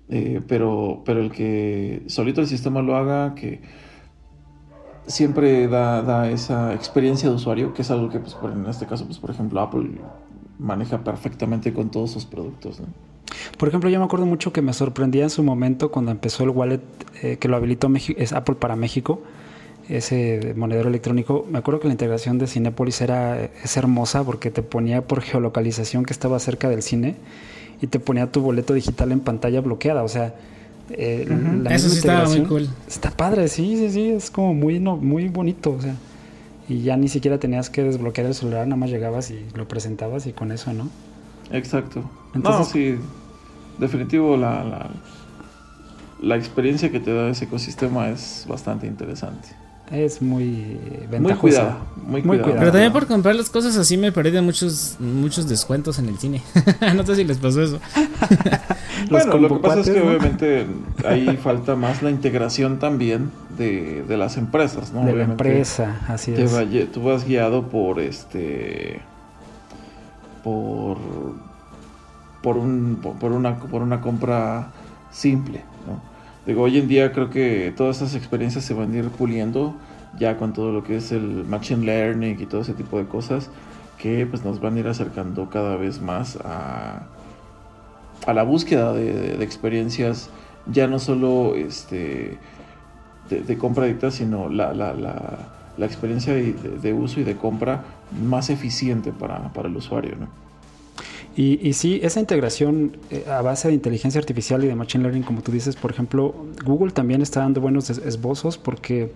Eh, pero, pero el que solito el sistema lo haga, que siempre da, da, esa experiencia de usuario, que es algo que, pues, en este caso, pues, por ejemplo, Apple maneja perfectamente con todos sus productos. ¿no? Por ejemplo, yo me acuerdo mucho que me sorprendía en su momento cuando empezó el wallet eh, que lo habilitó es Apple para México, ese monedero electrónico. Me acuerdo que la integración de Cinepolis era es hermosa porque te ponía por geolocalización que estaba cerca del cine y te ponía tu boleto digital en pantalla bloqueada. O sea, eh, eso sí estaba muy cool. Está padre, sí, sí, sí, es como muy, no, muy bonito. O sea, y ya ni siquiera tenías que desbloquear el celular, nada más llegabas y lo presentabas y con eso, ¿no? Exacto. Entonces, no, sí, definitivo la, la, experiencia que te da ese ecosistema es bastante interesante. es muy ventajosa. Muy cuidada, muy, cuidada. Pero también por comprar las cosas así me perdí de muchos, muchos descuentos en el cine. [laughs] no sé si les pasó eso. [laughs] bueno, lo que pasa es que obviamente ahí falta más la integración también de, de las empresas, ¿no? De la empresa, así es. tú vas guiado por este... por... por, un, por, una, por una compra simple. Digo, hoy en día creo que todas esas experiencias se van a ir puliendo ya con todo lo que es el machine learning y todo ese tipo de cosas que pues nos van a ir acercando cada vez más a, a la búsqueda de, experiencias ya no solo este de, compra directa sino la, la, la, experiencia de, uso y de compra más eficiente para, para el usuario ¿no? Y, y, sí, esa integración eh, a base de inteligencia artificial y de machine learning, como tú dices, por ejemplo, Google también está dando buenos esbozos porque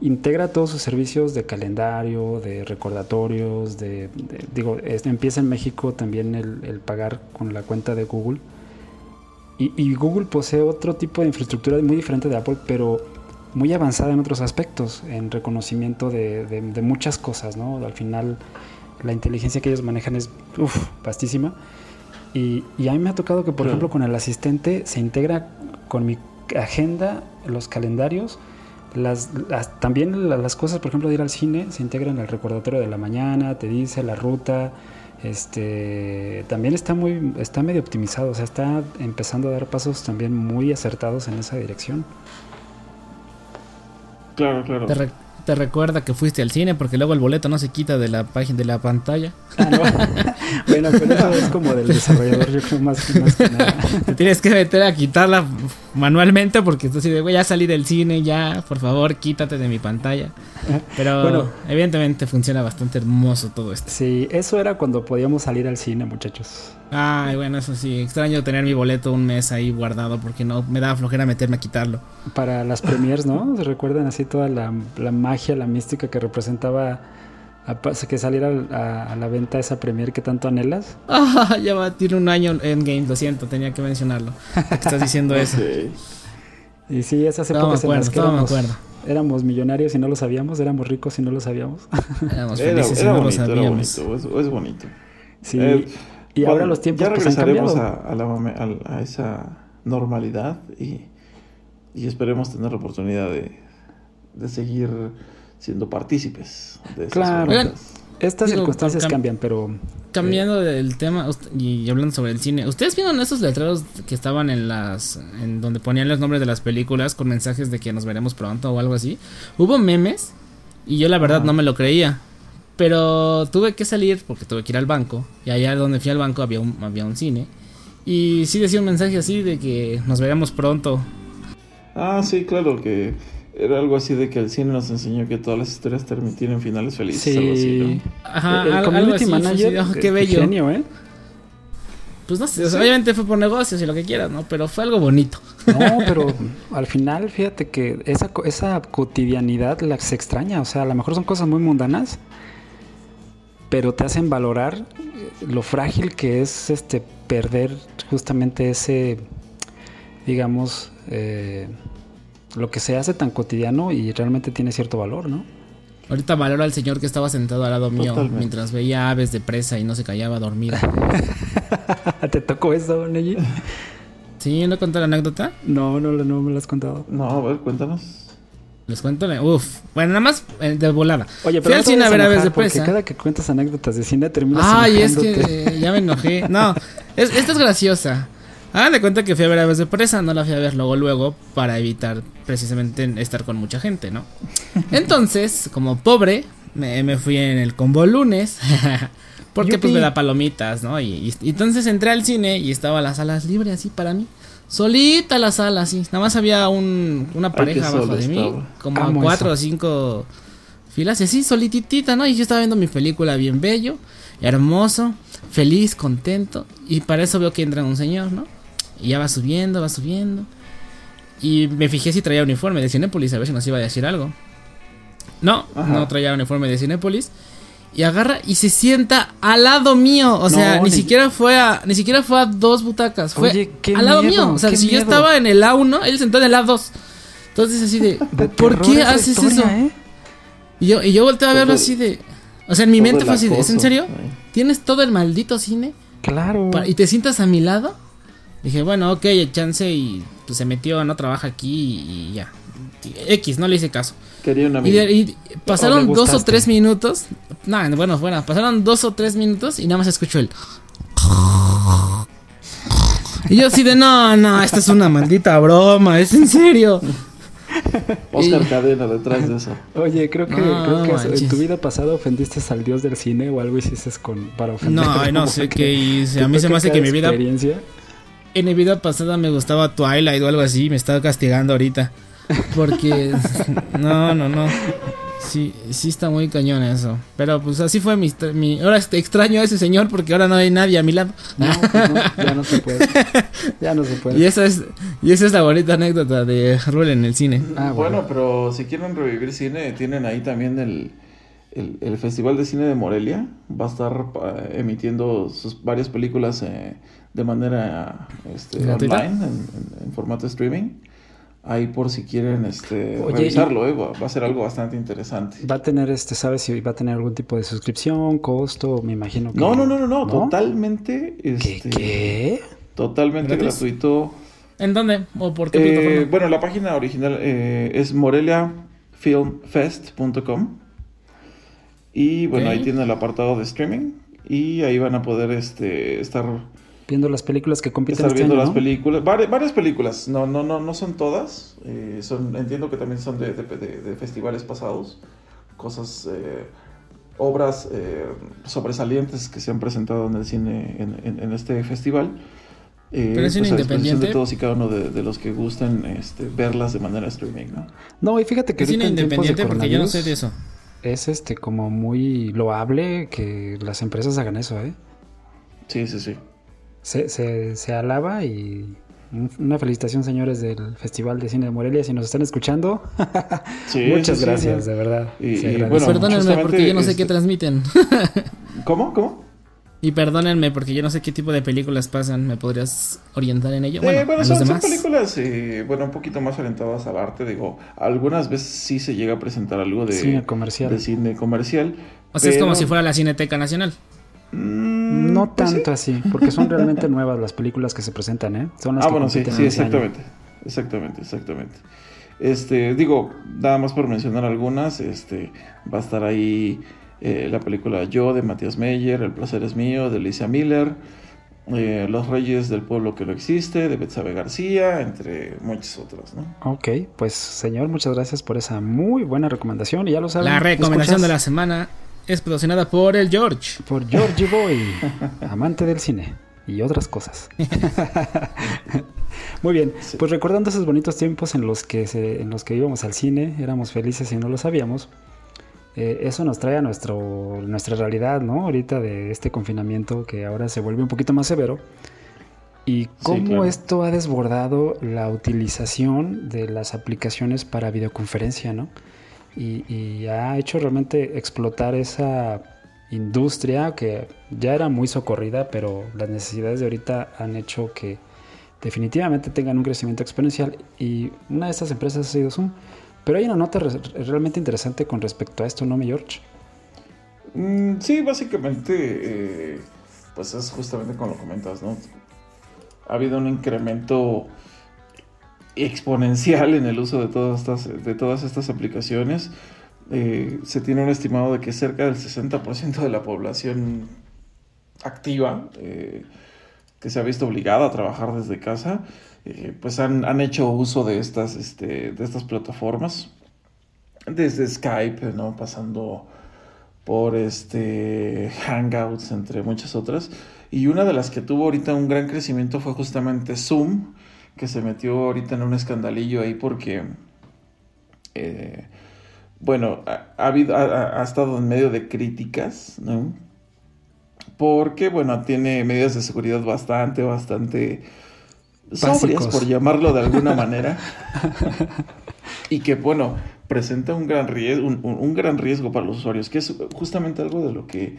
integra todos sus servicios de calendario, de recordatorios, de, digo, empieza en México también el, pagar con la cuenta de Google. Y, Google posee otro tipo de infraestructura muy diferente de Apple, pero muy avanzada en otros aspectos, en reconocimiento de, de muchas cosas, ¿no? Al final la inteligencia que ellos manejan es uf, vastísima. Y, a mí me ha tocado que, por ejemplo, con el asistente se integra con mi agenda, los calendarios, las, también las cosas, por ejemplo, de ir al cine, se integran al recordatorio de la mañana, te dice la ruta, este también está muy está medio optimizado, o sea, está empezando a dar pasos también muy acertados en esa dirección. Claro, claro te recuerda que fuiste al cine porque luego el boleto no se quita de la página de la pantalla. Ah, [laughs] bueno, pero eso es como del [laughs] desarrollador, yo creo más, más que nada. Te tienes que meter a quitarla manualmente porque estás así de, güey, ya salí del cine, ya, por favor, quítate de mi pantalla. Pero bueno, evidentemente funciona bastante hermoso todo esto. Sí, eso era cuando podíamos salir al cine, muchachos. Ay, bueno, eso sí, extraño tener mi boleto un mes ahí guardado porque no me da flojera meterme a quitarlo. Para las premiers, ¿no? ¿Se recuerdan así toda la, magia, la mística que representaba que saliera a, la venta esa premier que tanto anhelas? [laughs] Ah, ya va, tiene un año en game, lo siento, tenía que mencionarlo. Estás diciendo [laughs] eso. Y sí, esas épocas en las que éramos, éramos, millonarios y no lo sabíamos, éramos ricos y no lo sabíamos. [laughs] Éramos felices y no lo sabíamos. bonito, es, bonito. Sí. Eh, y ahora los tiempos ya pues, regresaremos a, a, esa normalidad y, y, esperemos tener la oportunidad de, de seguir siendo partícipes de esas claro. estas circunstancias cambian, pero... Cambiando eh, del tema y hablando sobre el cine, ¿ustedes vieron esos letreros que estaban en las... en donde ponían los nombres de las películas con mensajes de que nos veremos pronto o algo así? Hubo memes y yo la verdad no me lo creía. Pero tuve que salir porque tuve que ir al banco. Y allá donde fui al banco había un, había un cine. Y sí decía un mensaje así de que nos veremos pronto. Ah, sí, claro, que era algo así de que el cine nos enseñó que todas las historias tienen finales felices. Sí. Ajá, el, community manager, oh, qué bello. Genio, ¿eh? Pues no sé, obviamente fue por negocios y lo que quieras, ¿no? Pero fue algo bonito. No, [laughs] pero al final, fíjate que esa, esa cotidianidad la se extraña. O sea, a lo mejor son cosas muy mundanas, pero te hacen valorar eh, lo frágil que es este perder justamente ese, digamos, eh, lo que se hace tan cotidiano y realmente tiene cierto valor, ¿no? Ahorita valoro al señor que estaba sentado al lado mío mientras veía aves de presa y no se callaba dormido. [laughs] ¿Te tocó eso, Neji? ¿Sí? ¿No conté la anécdota? No, no, no me lo has contado. No, a ver, cuéntanos. Les cuento, uf, bueno, nada más eh, de volada. Oye, pero Fui al cine a ver Aves de Presa. cada que cuentas anécdotas de cine terminas Ay, es que ya me enojé. No, esta es graciosa. Hagan de cuenta que fui a ver Aves de Presa, no la fui a ver luego, luego, para evitar precisamente estar con mucha gente, ¿no? [laughs] Entonces, como pobre, me, fui en el combo lunes. [laughs] porque pues me da palomitas, ¿no? Y, y, entonces entré al cine y estaba las salas libres así para mí. Solita la sala, sí. Nada más había un, una pareja abajo de mí. Como cuatro o cinco filas. Y así, solititita, ¿no? Y yo estaba viendo mi película bien bello, hermoso, feliz, contento. Y para eso veo que entra un señor, ¿no? Y ya va subiendo, va subiendo. Y me fijé si traía uniforme de Cinépolis, a ver si nos iba a decir algo. No, no traía uniforme de Cinépolis y agarra y se sienta al lado mío. O sea, ni, siquiera fue a, ni siquiera fue a dos butacas. Fue al lado mío. O sea, si yo estaba en el A1, él sentó en el A2. Entonces así de, ¿por qué haces eso? ¿eh? Y yo, y yo volteé a verlo así de... O sea, en mi mente fue así de, ¿es en serio? ¿Tienes todo el maldito cine? Claro. ¿Y te sientas a mi lado? Dije, bueno, ok, chance y pues se metió, no trabaja aquí y ya. X, no le hice caso. Quería una y, y, pasaron dos o tres minutos. No, bueno, bueno, pasaron dos o tres minutos y nada más escucho el. [laughs] Y yo así de, no, no, esta es una maldita broma, es en serio. [laughs] Oscar Cadena detrás de eso. Oye, creo que, creo que en tu vida pasada ofendiste al dios del cine o algo hiciste con, para ofender. No, no [laughs] sé qué hice. A mí se me hace que mi vida... En mi vida pasada me gustaba Twilight o algo así, me estaba castigando ahorita. Porque. [laughs] no, no, no. Sí, sí está muy cañón eso. Pero pues así fue mi, mi... Ahora extraño a ese señor porque ahora no hay nadie a mi lado. No, pues no ya no se puede. [laughs] Ya no se puede. Y esa es, y esa es la bonita anécdota de Rule en el cine. Ah, bueno. pero si quieren revivir cine, tienen ahí también el, el, Festival de Cine de Morelia. Va a estar eh, emitiendo sus varias películas eh, de manera este, online, en formato streaming ahí por si quieren este revisarlo, ¿eh? va, a ser algo bastante interesante. Va a tener este, ¿sabes si va a tener algún tipo de suscripción, costo? Me imagino que No, no, no, no, no, totalmente este, ¿Qué? Totalmente gratuito. ¿En dónde o por qué eh, plataforma? Bueno, la página original eh, es moreliafilmfest.com y bueno, ahí tiene el apartado de streaming y ahí van a poder este estar viendo las películas que compiten Estar este viendo las películas, varias, películas, no, no, no, no son todas, eh, son, entiendo que también son de, de, festivales pasados, cosas, eh, obras eh, sobresalientes que se han presentado en el cine en, en, este festival. Pero es pues, independiente. de todos y cada uno de, los que gusten este, verlas de manera streaming, ¿no? No, y fíjate que es cine independiente porque yo no sé de eso. Es este como muy loable que las empresas hagan eso, ¿eh? Sí, sí, sí se, se, se alaba y una felicitación, señores del Festival de Cine de Morelia. Si nos están escuchando, [laughs] muchas gracias, de verdad. Y, perdónenme porque yo no sé qué este transmiten. [laughs] ¿Cómo? ¿Cómo? Y perdónenme porque yo no sé qué tipo de películas pasan. ¿Me podrías orientar en ello? Eh, bueno, son, películas, eh, bueno, un poquito más orientadas al arte. Digo, algunas veces sí se llega a presentar algo de cine comercial. De cine comercial. O sea, es como si fuera la Cineteca Nacional. Mm, no pues tanto así, porque son realmente nuevas las películas que se presentan, ¿eh? Son las ah, bueno, sí, sí, exactamente. Exactamente, exactamente. Este, digo, nada más por mencionar algunas, este, va a estar ahí eh, la película Yo de Matías Meyer, El placer es mío de Alicia Miller, eh, Los Reyes del Pueblo que no existe de Betsabe García, entre muchas otras, ¿no? Ok, pues señor, muchas gracias por esa muy buena recomendación y ya lo saben. La recomendación de la semana es patrocinada por el George. Por Georgie Boy, amante del cine y otras cosas. [laughs] Muy bien, pues recordando esos bonitos tiempos en los que se, en los que íbamos al cine, éramos felices y no lo sabíamos. Eh, eso nos trae a nuestro, nuestra realidad, ¿no? Ahorita de este confinamiento que ahora se vuelve un poquito más severo. Y cómo esto ha desbordado la utilización de las aplicaciones para videoconferencia, ¿no? Y, ha hecho realmente explotar esa industria que ya era muy socorrida, pero las necesidades de ahorita han hecho que definitivamente tengan un crecimiento exponencial y una de estas empresas ha sido Zoom. Pero hay una nota realmente interesante con respecto a esto, ¿no, mi George? Mm, sí, básicamente, eh, pues es justamente como lo comentas, ¿no? Ha habido un incremento exponencial en el uso de todas estas, de todas estas aplicaciones. Eh, se tiene un estimado de que cerca del 60% de la población activa eh, que se ha visto obligada a trabajar desde casa, eh, pues han, hecho uso de estas, este, de estas plataformas, desde Skype, ¿no? pasando por este Hangouts, entre muchas otras. Y una de las que tuvo ahorita un gran crecimiento fue justamente Zoom, que se metió ahorita en un escandalillo ahí porque, eh, bueno, ha, habido, ha, estado en medio de críticas, ¿no? Porque, bueno, tiene medidas de seguridad bastante, bastante sobrias, por llamarlo de alguna manera. y que, bueno, presenta un gran, riesgo, un, gran riesgo para los usuarios, que es justamente algo de lo que,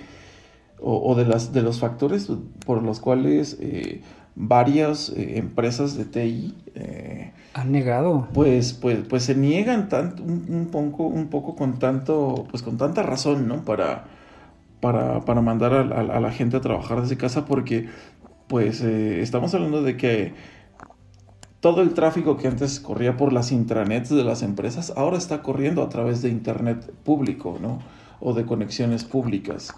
o, de, las, de los factores por los cuales... Eh, varias eh, empresas de TI eh, han negado. Pues, pues, pues se niegan tanto, un, poco, un poco con tanto, pues con tanta razón, ¿no? Para, para, para mandar a, la gente a trabajar desde casa porque, pues, eh, estamos hablando de que todo el tráfico que antes corría por las intranets de las empresas ahora está corriendo a través de internet público, ¿no? O de conexiones públicas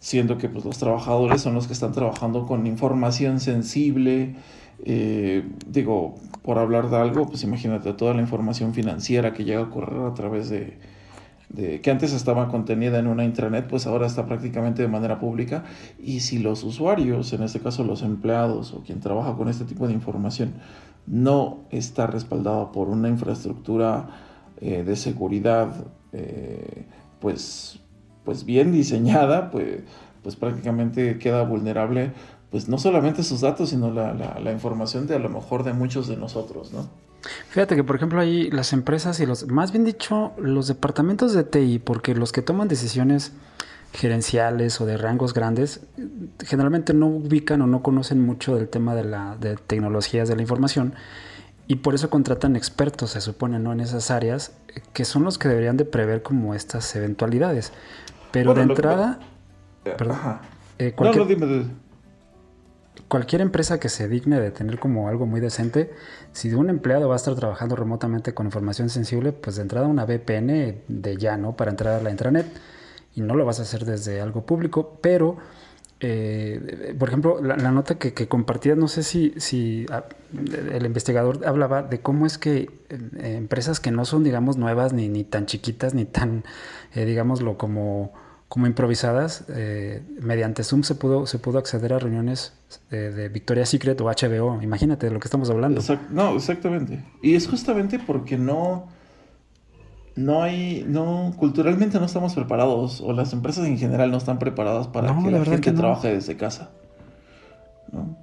siendo que pues, los trabajadores son los que están trabajando con información sensible. Eh, digo, por hablar de algo, pues imagínate toda la información financiera que llega a correr a través de, que antes estaba contenida en una intranet, pues ahora está prácticamente de manera pública. Y si los usuarios, en este caso los empleados o quien trabaja con este tipo de información, no está respaldado por una infraestructura eh, de seguridad, eh, pues pues bien diseñada, pues, pues prácticamente queda vulnerable, pues no solamente sus datos, sino la, la, información de a lo mejor de muchos de nosotros, ¿no? Fíjate que, por ejemplo, ahí las empresas y los, más bien dicho, los departamentos de TI, porque los que toman decisiones gerenciales o de rangos grandes, generalmente no ubican o no conocen mucho del tema de, la, de tecnologías de la información y por eso contratan expertos, se supone, ¿no? En esas áreas, que son los que deberían de prever como estas eventualidades. Pero de entrada, eh, eh, cualquier, cualquier empresa que se digne de tener como algo muy decente, si un empleado va a estar trabajando remotamente con información sensible, pues de entrada una VPN de ya, ¿no? Para entrar a la intranet. Y no lo vas a hacer desde algo público, pero... Eh, por ejemplo, la, nota que, que compartías, no sé si, si ah, el investigador hablaba de cómo es que empresas que no son, digamos, nuevas, ni, ni tan chiquitas, ni tan, digámoslo, como como improvisadas, eh, mediante Zoom se pudo, se pudo acceder a reuniones de, Victoria's Secret o HBO. Imagínate de lo que estamos hablando. no, exactamente. Y es justamente porque no, no hay, no, culturalmente no estamos preparados, o las empresas en general no están preparadas para que la, gente trabaje desde casa. ¿no?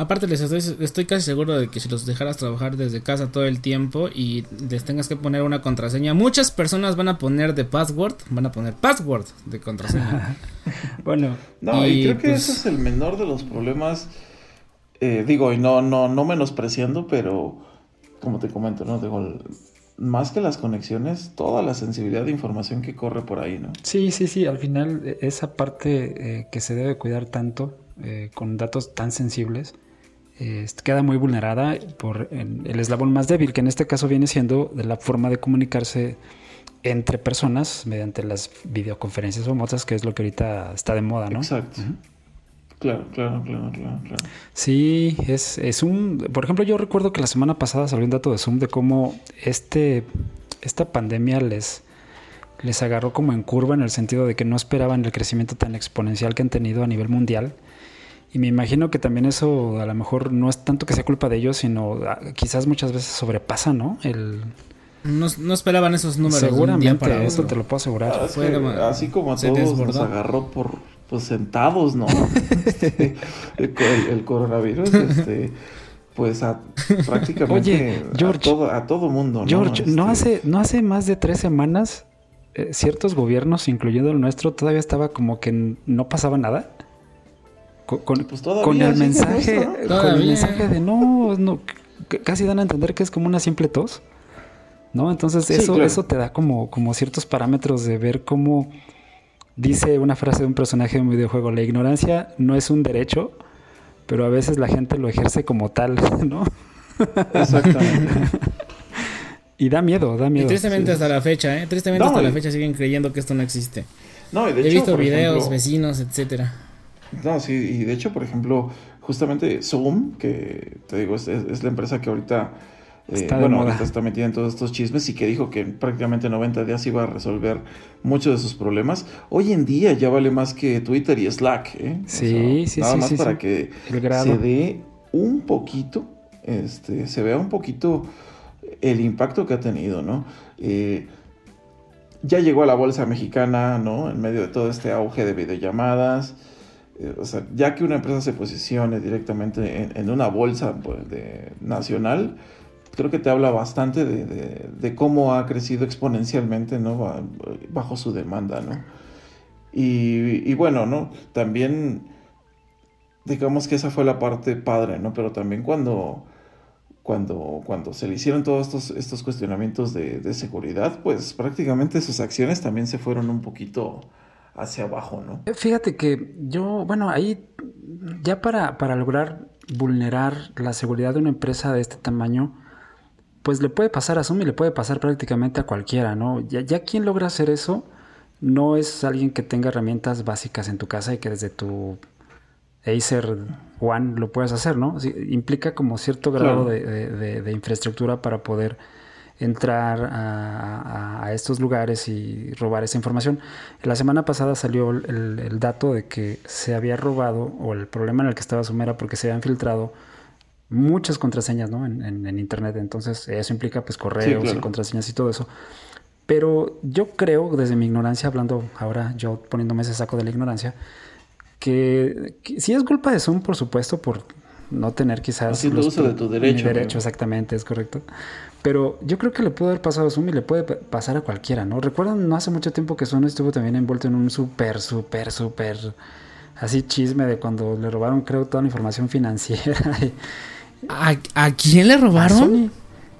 Aparte, les estoy, casi seguro de que si los dejaras trabajar desde casa todo el tiempo y les tengas que poner una contraseña, muchas personas van a poner de password, van a poner password de contraseña. [laughs] bueno, no, y, creo que pues ese es el menor de los problemas. Eh, digo, y no, no, no menospreciando, pero como te comento, ¿no? Digo, más que las conexiones, toda la sensibilidad de información que corre por ahí, ¿no? Sí, sí, sí, al final e, esa parte eh, que se debe cuidar tanto eh, con datos tan sensibles queda muy vulnerada por el, eslabón más débil, que en este caso viene siendo de la forma de comunicarse entre personas mediante las videoconferencias famosas, que es lo que ahorita está de moda, ¿no? Exacto. Claro, claro, claro, claro, Sí, es, es un... Por ejemplo, yo recuerdo que la semana pasada salió un dato de Zoom de cómo este, esta pandemia les, les agarró como en curva en el sentido de que no esperaban el crecimiento tan exponencial que han tenido a nivel mundial y me imagino que también eso a lo mejor no es tanto que sea culpa de ellos, sino ah, quizás muchas veces sobrepasa, ¿no? El... No, no esperaban esos números. Seguramente, eso te lo puedo asegurar. Ah, así como a todos nos agarró por pues, sentados, ¿no? [laughs] Este, el, coronavirus, este, pues a, prácticamente George, a, todo, mundo. ¿no? George, ¿no, este hace, no hace más de tres semanas eh, ciertos gobiernos, incluyendo el nuestro, todavía estaba como que no pasaba nada con, pues con el mensaje, con el mensaje de no, no, casi dan a entender que es como una simple tos, ¿no? Entonces eso, eso te da como, como ciertos parámetros de ver cómo dice una frase de un personaje de un videojuego, la ignorancia no es un derecho, pero a veces la gente lo ejerce como tal, [laughs] ¿no? Exactamente. [laughs] y da miedo, da miedo. Y tristemente hasta la fecha, ¿eh? Tristemente hasta la fecha siguen creyendo que esto no existe. No, y de He visto videos, vecinos, etcétera. No, sí, y de hecho, por ejemplo, justamente Zoom, que te digo, es, la empresa que ahorita, eh, bueno, ahorita está metida en todos estos chismes y que dijo que en prácticamente 90 días iba a resolver muchos de sus problemas. Hoy en día ya vale más que Twitter y Slack, ¿eh? Sí, sí, nada sí. más para que se dé un poquito, este, se vea un poquito el impacto que ha tenido, ¿no? Eh, ya llegó a la bolsa mexicana, ¿no? En medio de todo este auge de videollamadas. Eh, o sea, ya que una empresa se posicione directamente en, una bolsa pues, de, nacional, creo que te habla bastante de, cómo ha crecido exponencialmente ¿no? bajo su demanda. ¿no? Y, bueno, ¿no? también digamos que esa fue la parte padre, ¿no? Pero también cuando, cuando, cuando se le hicieron todos estos, estos cuestionamientos de, de seguridad, pues prácticamente sus acciones también se fueron un poquito hacia abajo, ¿no? Eh, Fíjate que yo, bueno, ahí ya para, para lograr vulnerar la seguridad de una empresa de este tamaño, pues le puede pasar a Zoom y le puede pasar prácticamente a cualquiera, ¿no? Ya, ya quien logra hacer eso no es alguien que tenga herramientas básicas en tu casa y que desde tu Acer One lo puedas hacer, ¿no? Sí, implica como cierto grado Claro. de, de- de- de infraestructura para poder entrar a, a- a estos lugares y robar esa información. La semana pasada salió el, el dato de que se había robado, o el problema en el que estaba Zoom era porque se habían filtrado muchas contraseñas ¿no? en, en- en Internet. Entonces eso implica pues correos claro. y contraseñas y todo eso. Pero yo creo, desde mi ignorancia, hablando ahora yo poniéndome ese saco de la ignorancia, que, que sí es culpa de Zoom, por supuesto, por no tener quizás... Haciendo uso de tu mi derecho, derecho, exactamente, es correcto. Pero yo creo que le pudo haber pasado a Zoom y le puede pa- pasar a cualquiera, ¿no? Recuerdan, no hace mucho tiempo que Zoom estuvo también envuelto en un súper, súper, súper... Así chisme de cuando le robaron, creo, toda la información [laughs] financiera. y- ¿A, a quién le a robaron? Sony.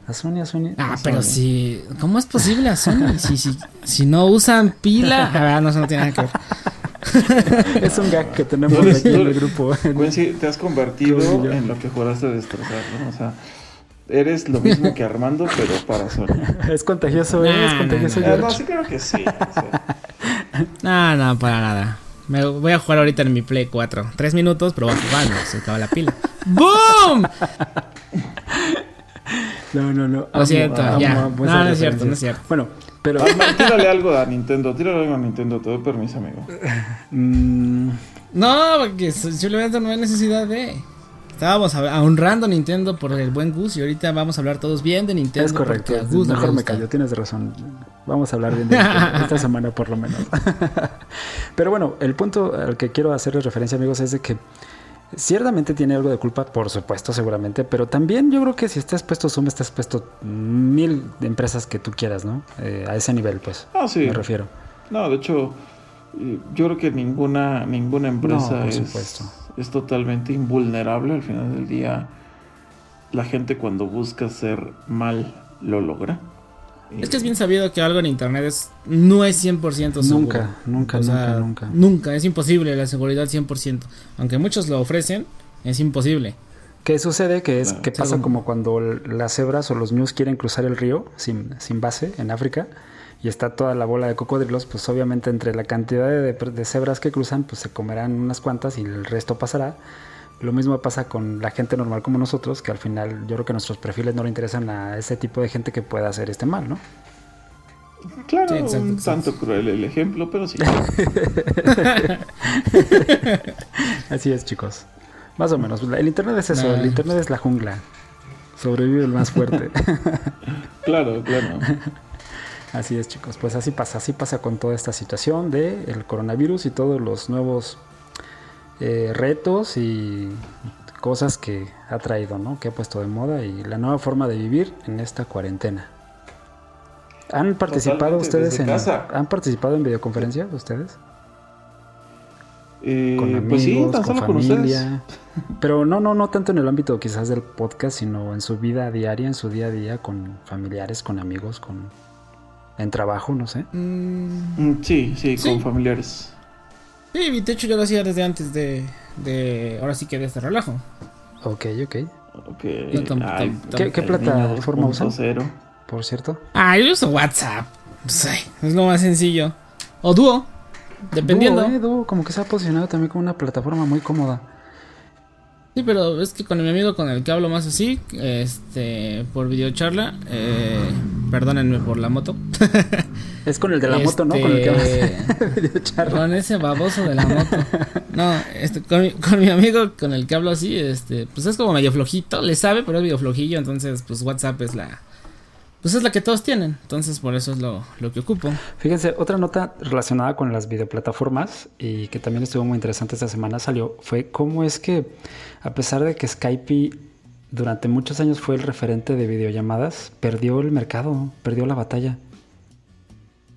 A Sony, a Sony. Ah, a pero si. ¿Cómo es posible a Sony? Si, si, si no usan pila. [laughs] Ah, no, eso no tiene nada que ver. Es un gag que tenemos aquí en el grupo. Quincy, te has convertido en lo que juraste destrozar, ¿no? O sea, eres lo mismo que Armando, pero para Sony. [laughs] Es contagioso, ¿eh? es Nah, contagioso. nah, Ah, George. no, sí creo que sí. o sea, No, no, para nada. Me voy a jugar ahorita en mi Play 4. Tres minutos, pero voy a jugar, no se acaba la pila. [laughs] ¡Boom! No, no, no. Lo siento, ya. amo No, esas no es cierto, no es cierto. Bueno, pero. [laughs] Tírale algo a Nintendo, tírale algo a Nintendo, te doy permiso, amigo. mm, No, porque simplemente no hay necesidad de. Estábamos a- honrando a Nintendo por el buen Gus y ahorita vamos a hablar todos bien de Nintendo. es correcto. porque a Gus no le Mejor me callo, tienes razón. Vamos a hablar bien de esto [laughs] esta semana, por lo menos. [laughs] Pero bueno, el punto al que quiero hacerles referencia, amigos, es de que. Ciertamente tiene algo de culpa, por supuesto, seguramente, pero también yo creo que si estás puesto Zoom, estás puesto mil empresas que tú quieras, ¿no? Eh, a ese nivel, pues, Ah, sí. me refiero. No, de hecho, eh, yo creo que ninguna, ninguna empresa No, por es, supuesto. Es totalmente invulnerable. Al final del día, la gente cuando busca hacer mal, lo logra. Es que es bien sabido que algo en internet es, no es 100% seguro. Nunca, nunca, O sea, nunca, nunca. Nunca, es imposible la seguridad 100%. Aunque muchos lo ofrecen, es imposible. ¿Qué sucede? Que es Claro. que pasa como cuando las cebras o los ñus quieren cruzar el río sin, sin base en África y está toda la bola de cocodrilos, pues obviamente entre la cantidad de, de cebras que cruzan, pues se comerán unas cuantas y el resto pasará. Lo mismo pasa con la gente normal como nosotros, que al final yo creo que nuestros perfiles no le interesan a ese tipo de gente que pueda hacer este mal, ¿no? Claro, Sí, exacto, un exacto. tanto cruel el ejemplo, pero sí. [laughs] Así es, chicos. Más o menos. El Internet es eso, Nah. el Internet es la jungla. Sobrevive el más fuerte. [laughs] claro, claro. Así es, chicos. Pues así pasa, así pasa con toda esta situación de el coronavirus y todos los nuevos eh, retos y cosas que ha traído, ¿no? Que ha puesto de moda y la nueva forma de vivir en esta cuarentena. ¿Han participado Totalmente, ustedes en casa. han participado en videoconferencia ustedes? Eh, Con amigos, pues sí, tan con solo con ustedes. familia. Pero no, no, no tanto en el ámbito quizás del podcast, sino en su vida diaria, en su día a día, con familiares, con amigos, con en trabajo, no sé. Mm, Mm, Sí, sí, Sí. con familiares. sí, de hecho yo lo hacía desde antes de, de ahora sí que de este relajo. Ok, ok. Ok. No, tam- Ay, tam- ¿Qué, plataforma usan? 2.0. Por cierto. Ah, yo uso WhatsApp. Pues, es lo más sencillo. O dúo, dependiendo. Duo, eh, Duo, como que se ha posicionado también como una plataforma muy cómoda. Sí, pero es que con mi amigo con el que hablo más así, este, por videocharla, eh, perdónenme por la moto. [laughs] Es con el de la moto, ¿no? Con el que Este, hablas. Videocharla. Con ese baboso de la moto. No, este, con, mi, con mi amigo con el que hablo así, este, pues es como medio flojito, le sabe, pero es medio flojillo, entonces pues WhatsApp es la, pues es la que todos tienen, entonces por eso es lo, lo que ocupo. Fíjense, otra nota relacionada con las videoplataformas y que también estuvo muy interesante esta semana salió fue cómo es que a pesar de que Skype durante muchos años fue el referente de videollamadas, perdió el mercado, perdió la batalla.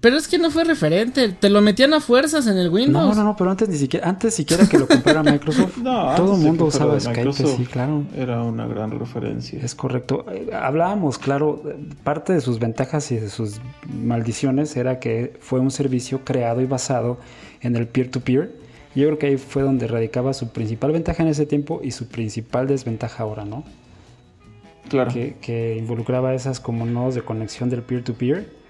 Pero es que no fue referente, te lo metían a fuerzas en el Windows. No, no, no, pero antes ni siquiera, antes siquiera que lo comprara [laughs] Microsoft, No, todo el mundo usaba Skype, sí, claro. Era una gran referencia. Es correcto. Eh, Hablábamos, claro, parte de sus ventajas y de sus maldiciones era que fue un servicio creado y basado en el peer-to-peer. Yo creo que ahí fue donde radicaba su principal ventaja en ese tiempo y su principal desventaja ahora, ¿no? Claro. Que, que involucraba esas como nodos de conexión del peer-to-peer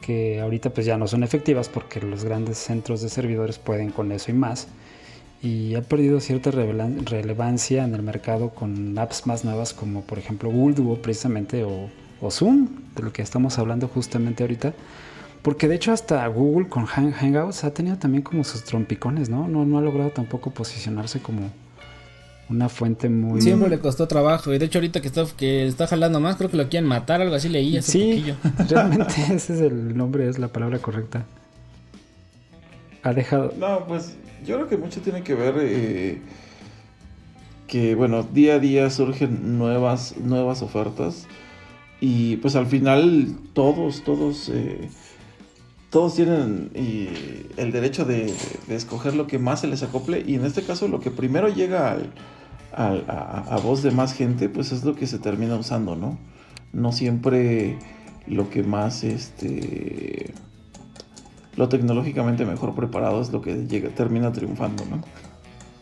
que ahorita pues ya no son efectivas porque los grandes centros de servidores pueden con eso y más. Y ha perdido cierta relevancia en el mercado con apps más nuevas como por ejemplo Google Duo precisamente o, o Zoom, de lo que estamos hablando justamente ahorita. Porque de hecho hasta Google con Hang- Hangouts ha tenido también como sus trompicones, ¿no? No, no ha logrado tampoco posicionarse como una fuente muy... Siempre le costó trabajo. Y de hecho, ahorita que está, que está jalando más, creo que lo quieren matar, algo así leí hace Sí, poquillo. [laughs] realmente ese es el nombre, es la palabra correcta. Ha dejado... No, pues yo creo que mucho tiene que ver eh, que, bueno, día a día surgen nuevas, nuevas ofertas y pues al final todos, todos, eh, todos tienen eh, el derecho de, de escoger lo que más se les acople y en este caso lo que primero llega al, a, a voz de más gente, pues es lo que se termina usando, ¿no? No siempre lo que más, este lo tecnológicamente mejor preparado es lo que llega, termina triunfando, ¿no?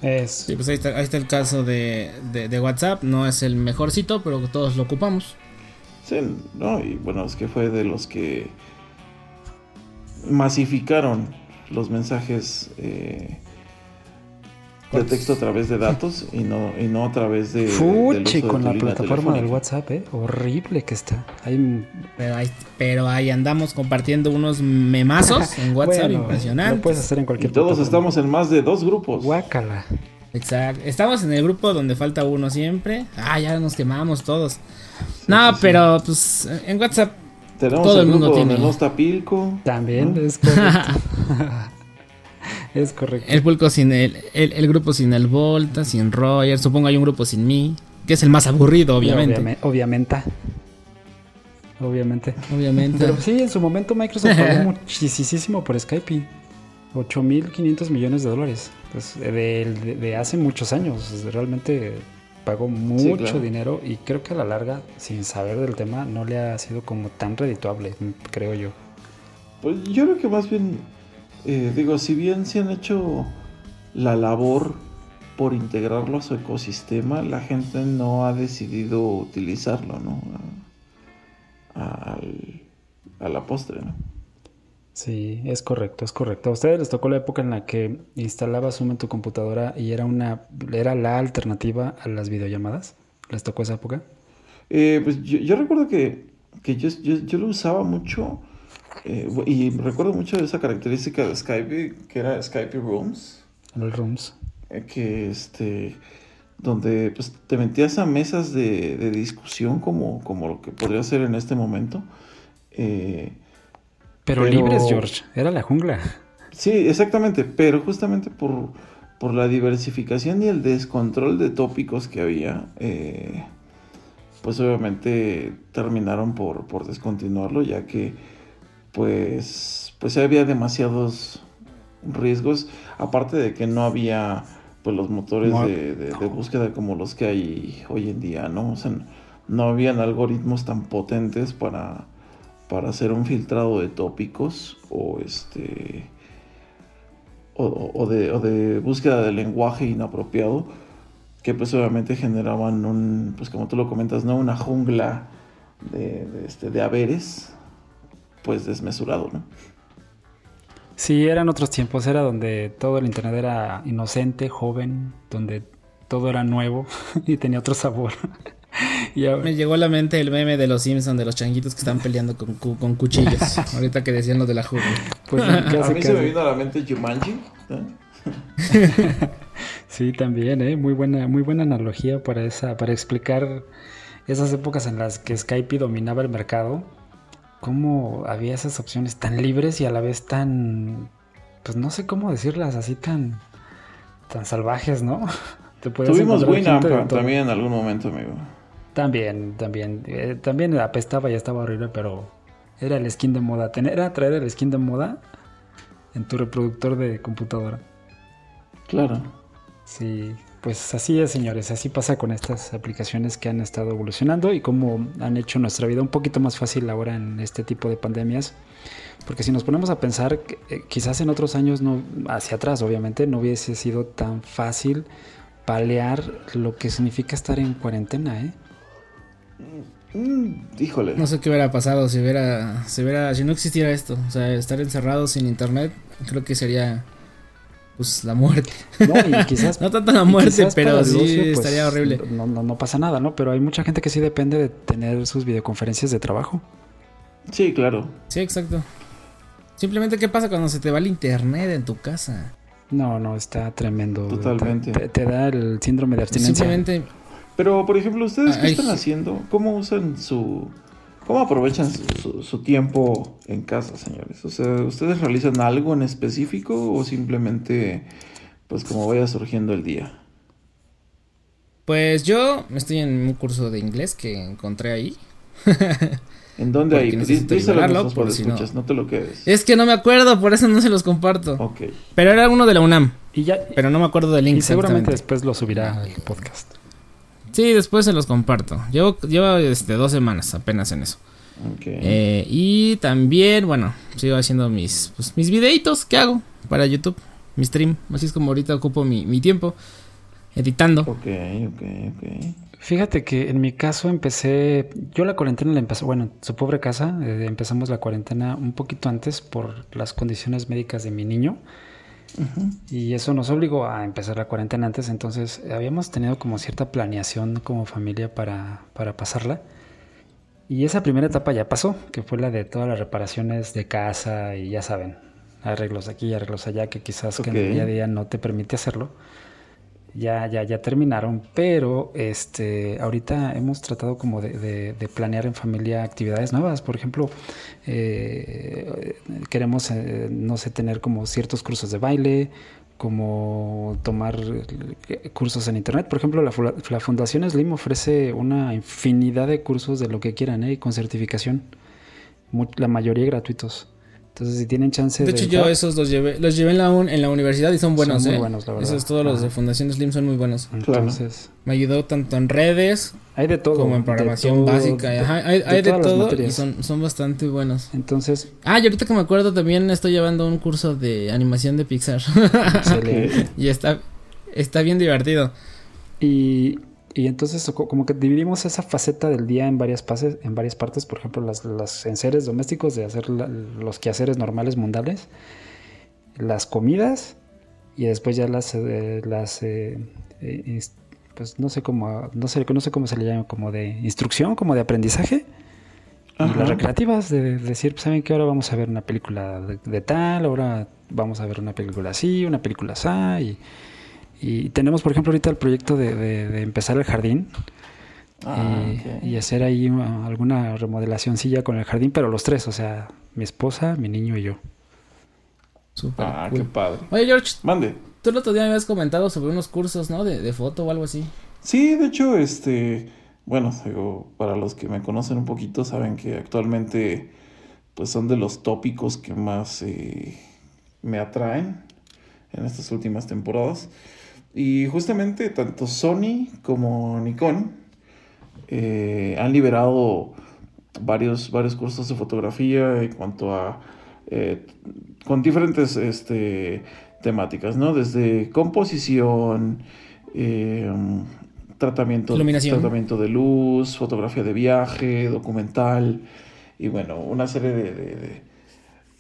Es... Sí, pues ahí está, ahí está el caso de, de, de WhatsApp. No es el mejorcito, pero todos lo ocupamos. Sí, no, y bueno, es que fue de los que masificaron los mensajes eh, de texto a través de datos y no, y no a través de, de con la plataforma del. WhatsApp, ¿eh? Horrible que está. Hay... Pero ahí, pero ahí andamos compartiendo unos memazos [laughs] en WhatsApp Bueno, Lo impresionantes. puedes hacer en Y cualquier todos plataforma. estamos en más de dos grupos. Guácala. Exacto. Estamos en el grupo donde falta uno siempre. Ah, ya nos quemamos todos. no, sí, sí. pero pues en WhatsApp. Tenemos Todo el el mundo grupo donde tiene. no está Pilco. También ¿no? es correcto. [laughs] [laughs] es correcto. El pulco sin el, el, el grupo sin el Volta, sin Roger. Supongo hay un grupo sin mí. Que es el más aburrido, obviamente. Obviame- Obviamente. Obviamente. Obviamente. Pero sí, en su momento Microsoft [laughs] pagó muchísimo por Skype. 8.500 millones de dólares. Pues, de, de- de hace muchos años. Realmente pagó mucho claro. dinero y creo que a la larga, sin saber del tema, no le ha sido como tan redituable, creo yo. Pues yo creo que más bien, eh, digo, si bien se han hecho la labor por integrarlo a su ecosistema, la gente no ha decidido utilizarlo, ¿no? A, a- al- a la postre, ¿no? Sí, es correcto, es correcto. ¿A ustedes les tocó la época en la que instalabas Zoom en tu computadora y era una era la alternativa a las videollamadas? ¿Les tocó esa época? Eh, pues yo, yo recuerdo que, que yo, yo, yo lo usaba mucho eh, y recuerdo mucho de esa característica de Skype, que era Skype Rooms. El Rooms. eh, que este donde pues te metías a mesas de, de discusión como, como lo que podría ser en este momento Eh, Pero, Pero- libres, George. Era la jungla. sí exactamente pero justamente por, por la diversificación y el descontrol de tópicos que había eh, pues obviamente terminaron por, por descontinuarlo ya que pues pues había demasiados riesgos aparte de que no había pues los motores No. de, de- de búsqueda como los que hay hoy en día no o sea no habían algoritmos tan potentes para para hacer un filtrado de tópicos o este o de, o de búsqueda de lenguaje inapropiado que pues obviamente generaban un pues como tú lo comentas no una jungla de, de, este, de haberes pues desmesurado no Sí, eran otros tiempos. Era donde todo el internet era inocente, joven, donde todo era nuevo [laughs] y tenía otro sabor. [laughs] y ahora- Me llegó a la mente el meme de los Simpsons, de los changuitos que están peleando con, cu- con cuchillos. [laughs] Ahorita que decían lo de la jungla. pues, a casi, mí se me vino a la mente Jumanji ¿eh? Sí, también, ¿eh? Muy buena, muy buena analogía para esa, para explicar esas épocas en las que Skype dominaba el mercado. Cómo había esas opciones tan libres y a la vez tan, pues no sé cómo decirlas, así tan, tan salvajes, ¿no? [laughs] Te tuvimos Winamp también en algún momento amigo También, también, eh, también apestaba y estaba horrible, pero Era el skin de moda. Tener, era traer el skin de moda en tu reproductor de computadora. Claro. Sí, pues así es, señores. Así pasa con estas aplicaciones que han estado evolucionando y cómo han hecho nuestra vida un poquito más fácil ahora en este tipo de pandemias. Porque si nos ponemos a pensar, eh, quizás en otros años, no, hacia atrás obviamente, no hubiese sido tan fácil palear lo que significa estar en cuarentena, ¿eh? Mm, híjole. No sé qué hubiera pasado si hubiera, si hubiera, si no existiera esto. O sea, estar encerrado sin internet, creo que sería pues la muerte. No, y quizás, [laughs] no tanto la muerte, pero sí ocio, pues, estaría horrible. No, no, no, pasa nada, ¿no? Pero hay mucha gente que sí depende de tener sus videoconferencias de trabajo. Sí, claro. Sí, exacto. Simplemente, ¿qué pasa cuando se te va el internet en tu casa? No, no, está tremendo. Totalmente. Te, te da el síndrome de abstinencia. Simplemente. Pero, por ejemplo, ¿ustedes qué Ay. están haciendo? ¿Cómo usan su... ¿Cómo aprovechan su, su- su tiempo en casa, señores? O sea, ¿ustedes realizan algo en específico o simplemente, pues como vaya surgiendo el día? Pues yo estoy en un curso de inglés que encontré ahí. [laughs] ¿En dónde hay? necesito nuestros por si no. escuchas, no te lo quedes. Es que no me acuerdo, por eso no se los comparto. Ok. Pero era uno de la UNAM, Y ya, pero no me acuerdo del link. y seguramente después lo subirá al podcast. Sí, después se los comparto. Llevo, llevo este, dos semanas apenas en eso. Eh, y también, bueno, sigo haciendo mis, pues, mis videitos que hago para YouTube, mi stream. Así es como ahorita ocupo mi, mi tiempo editando. Ok, ok, ok. Fíjate que en mi caso empecé, yo la cuarentena la empecé, bueno, su pobre casa, eh, empezamos la cuarentena un poquito antes por las condiciones médicas de mi niño Y eso nos obligó a empezar la cuarentena antes, entonces habíamos tenido como cierta planeación como familia para, para pasarla. Y esa primera etapa ya pasó, que fue la de todas las reparaciones de casa y ya saben, arreglos aquí, arreglos allá, que quizás que en el día a día no te permite hacerlo ya, ya, ya terminaron, pero este, ahorita hemos tratado como de, planear en familia actividades nuevas. Por ejemplo, eh, queremos, eh, no sé, tener como ciertos cursos de baile, como tomar eh, cursos en internet. Por ejemplo, la, fu- la Fundación Slim ofrece una infinidad de cursos de lo que quieran, ¿eh? con certificación, la mayoría gratuitos. Entonces, si tienen chance De de... hecho, yo esos los llevé, los llevé en la, un- en la universidad y son buenos, muy ¿eh? buenos, la verdad. Esos todos los de. Fundación Slim son muy buenos. Entonces, Me ayudó tanto en redes hay de todo. como en de programación todo, básica. de- Ajá, hay hay de, todas las todo y son, son bastante buenos. Entonces, Ah, y ahorita que me acuerdo también estoy llevando un curso de animación de Pixar. excelente. [laughs] y está, está bien divertido. Y, y entonces co- como que dividimos esa faceta del día en varias, pases, en varias partes, por ejemplo, las, las enseres domésticos de hacer la- los quehaceres normales mundiales, las comidas y después ya las, eh, las eh, eh, pues no sé cómo, no sé, no sé cómo se le llama, como de instrucción, como de aprendizaje. Y las recreativas, de, de decir, pues, ¿saben qué? Ahora vamos a ver una película de, de tal, ahora vamos a ver una película así, una película así. Y, y tenemos, por ejemplo, ahorita el proyecto de, de- de empezar el jardín Ah, y, ok. y hacer ahí alguna remodelacióncilla con el jardín, pero los tres, o sea, mi esposa, mi niño y yo. Súper Ah, cool. qué padre. Oye, George, Mande. tú el otro día me habías comentado sobre unos cursos, ¿no? De, de foto o algo así. Sí, de hecho, este, bueno, digo, para los que me conocen un poquito, saben que actualmente, pues son de los tópicos que más eh, me atraen en estas últimas temporadas. Y justamente tanto Sony como Nikon eh, han liberado varios, varios cursos de fotografía en cuanto a eh, con diferentes este, temáticas, ¿no? Desde composición, eh, tratamiento, tratamiento de luz, fotografía de viaje, documental y bueno, una serie de, de, de-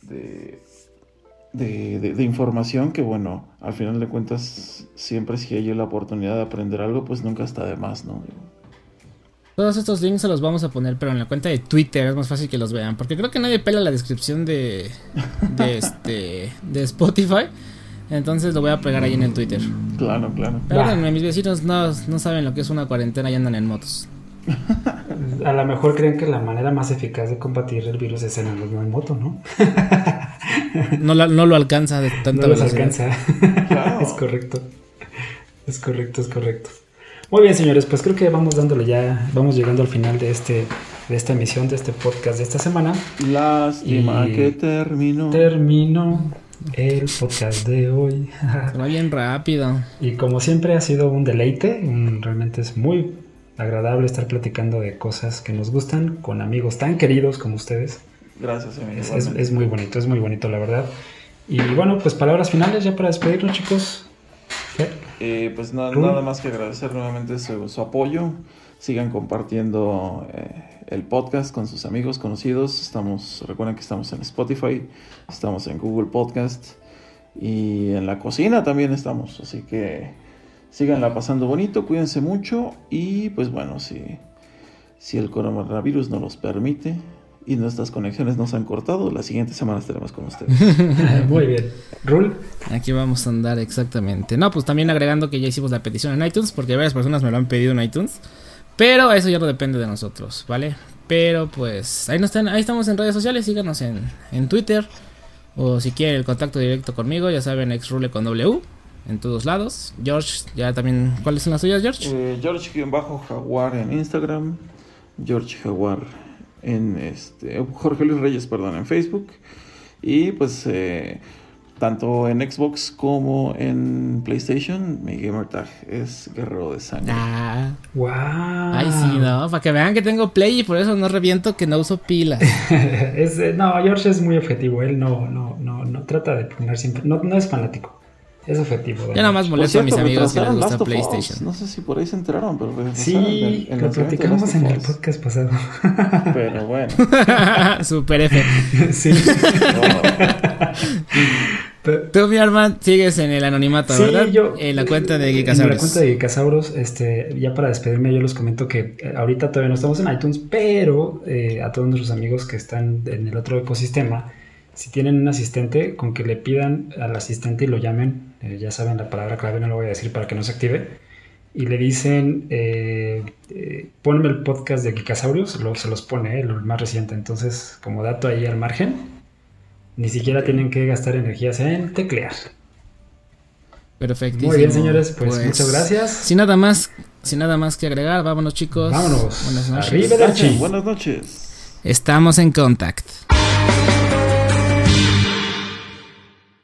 de- de- de- de información que bueno, al final de cuentas siempre si hay la oportunidad de aprender algo, pues nunca está de más, ¿no? Todos estos links se los vamos a poner, pero en la cuenta de Twitter es más fácil que los vean. Porque creo que nadie pela la descripción de, de [laughs] este de Spotify. Entonces lo voy a pegar ahí en el Twitter. Claro, claro. Perdónenme, mis vecinos no, no saben lo que es una cuarentena y andan en motos. A lo mejor creen que la manera más eficaz de combatir el virus es en, en moto, ¿no? [laughs] No, la- no lo alcanza de tanta no velocidad. alcanza. Claro. es correcto. Es correcto, es correcto. Muy bien, señores, pues creo que vamos dándole ya, vamos llegando al final de este de esta emisión, de este podcast de esta semana. Lástima que terminó. Terminó el podcast de hoy. Va bien rápido. Y como siempre ha sido un deleite, realmente es muy agradable estar platicando de cosas que nos gustan con amigos tan queridos como ustedes. Gracias, amigo. Es, es, muy bonito, es muy bonito, la verdad. Y bueno, pues palabras finales ya para despedirnos, chicos. Eh, pues nada más que agradecer nuevamente su, apoyo. Sigan compartiendo eh, el podcast con sus amigos, conocidos. Estamos, recuerden que estamos en Spotify, estamos en Google Podcast y en la cocina también estamos. Así que síganla pasando bonito, cuídense mucho y pues bueno, si, si el coronavirus no los permite, y nuestras conexiones nos han cortado, la siguiente semana estaremos con ustedes. [laughs] Muy bien. Rule. Aquí vamos a andar exactamente. No, pues también agregando que ya hicimos la petición en iTunes, porque varias personas me lo han pedido en iTunes. Pero eso ya no depende de nosotros, ¿vale? Pero pues ahí, no están, ahí estamos en redes sociales, síganos en, en Twitter. O si quieren el contacto directo conmigo, ya saben, exrule con W en todos lados. George, ya también, ¿cuáles son las suyas, George? Eh, George-Jaguar en Instagram. George Jaguar en este, Jorge Luis Reyes, perdón, en Facebook. Y pues eh, tanto en Xbox como en PlayStation, mi gamer tag es Guerrero de Sangre. Ah. Wow. Ay, sí, no, para que vean que tengo Play y por eso no reviento que no uso pilas. [laughs] es, eh, no, George es muy objetivo, él no, no, no, no trata de poner siempre, no, no es fanático. Es objetivo. Yo nada más molesto a mis amigos que les gusta PlayStation. No sé si por ahí se enteraron, pero sí, lo platicamos en el podcast pasado. [laughs] pero bueno. [laughs] Super F. [laughs] sí. Tú, mi Armand, sigues en el anonimato, sí, ¿verdad? Yo, en la cuenta de Geekasauros. En la cuenta de Geekasauros, este, ya para despedirme, yo les comento que eh, ahorita todavía no estamos en iTunes, pero eh, a todos nuestros amigos que están en el otro ecosistema, si tienen un asistente, con que le pidan al asistente y lo llamen, eh, ya saben la palabra clave, no lo voy a decir para que no se active, y le dicen, eh, eh ponme el podcast de Kikasaurios, lo, se los pone, el más reciente. Entonces, como dato ahí al margen, ni siquiera tienen que gastar energías en teclear. Perfectísimo. Muy bien, señores, pues, pues, muchas gracias. Sin nada más, sin nada más que agregar, vámonos chicos. Vámonos. Buenas noches. Arriba Buenas noches. Estamos en contact.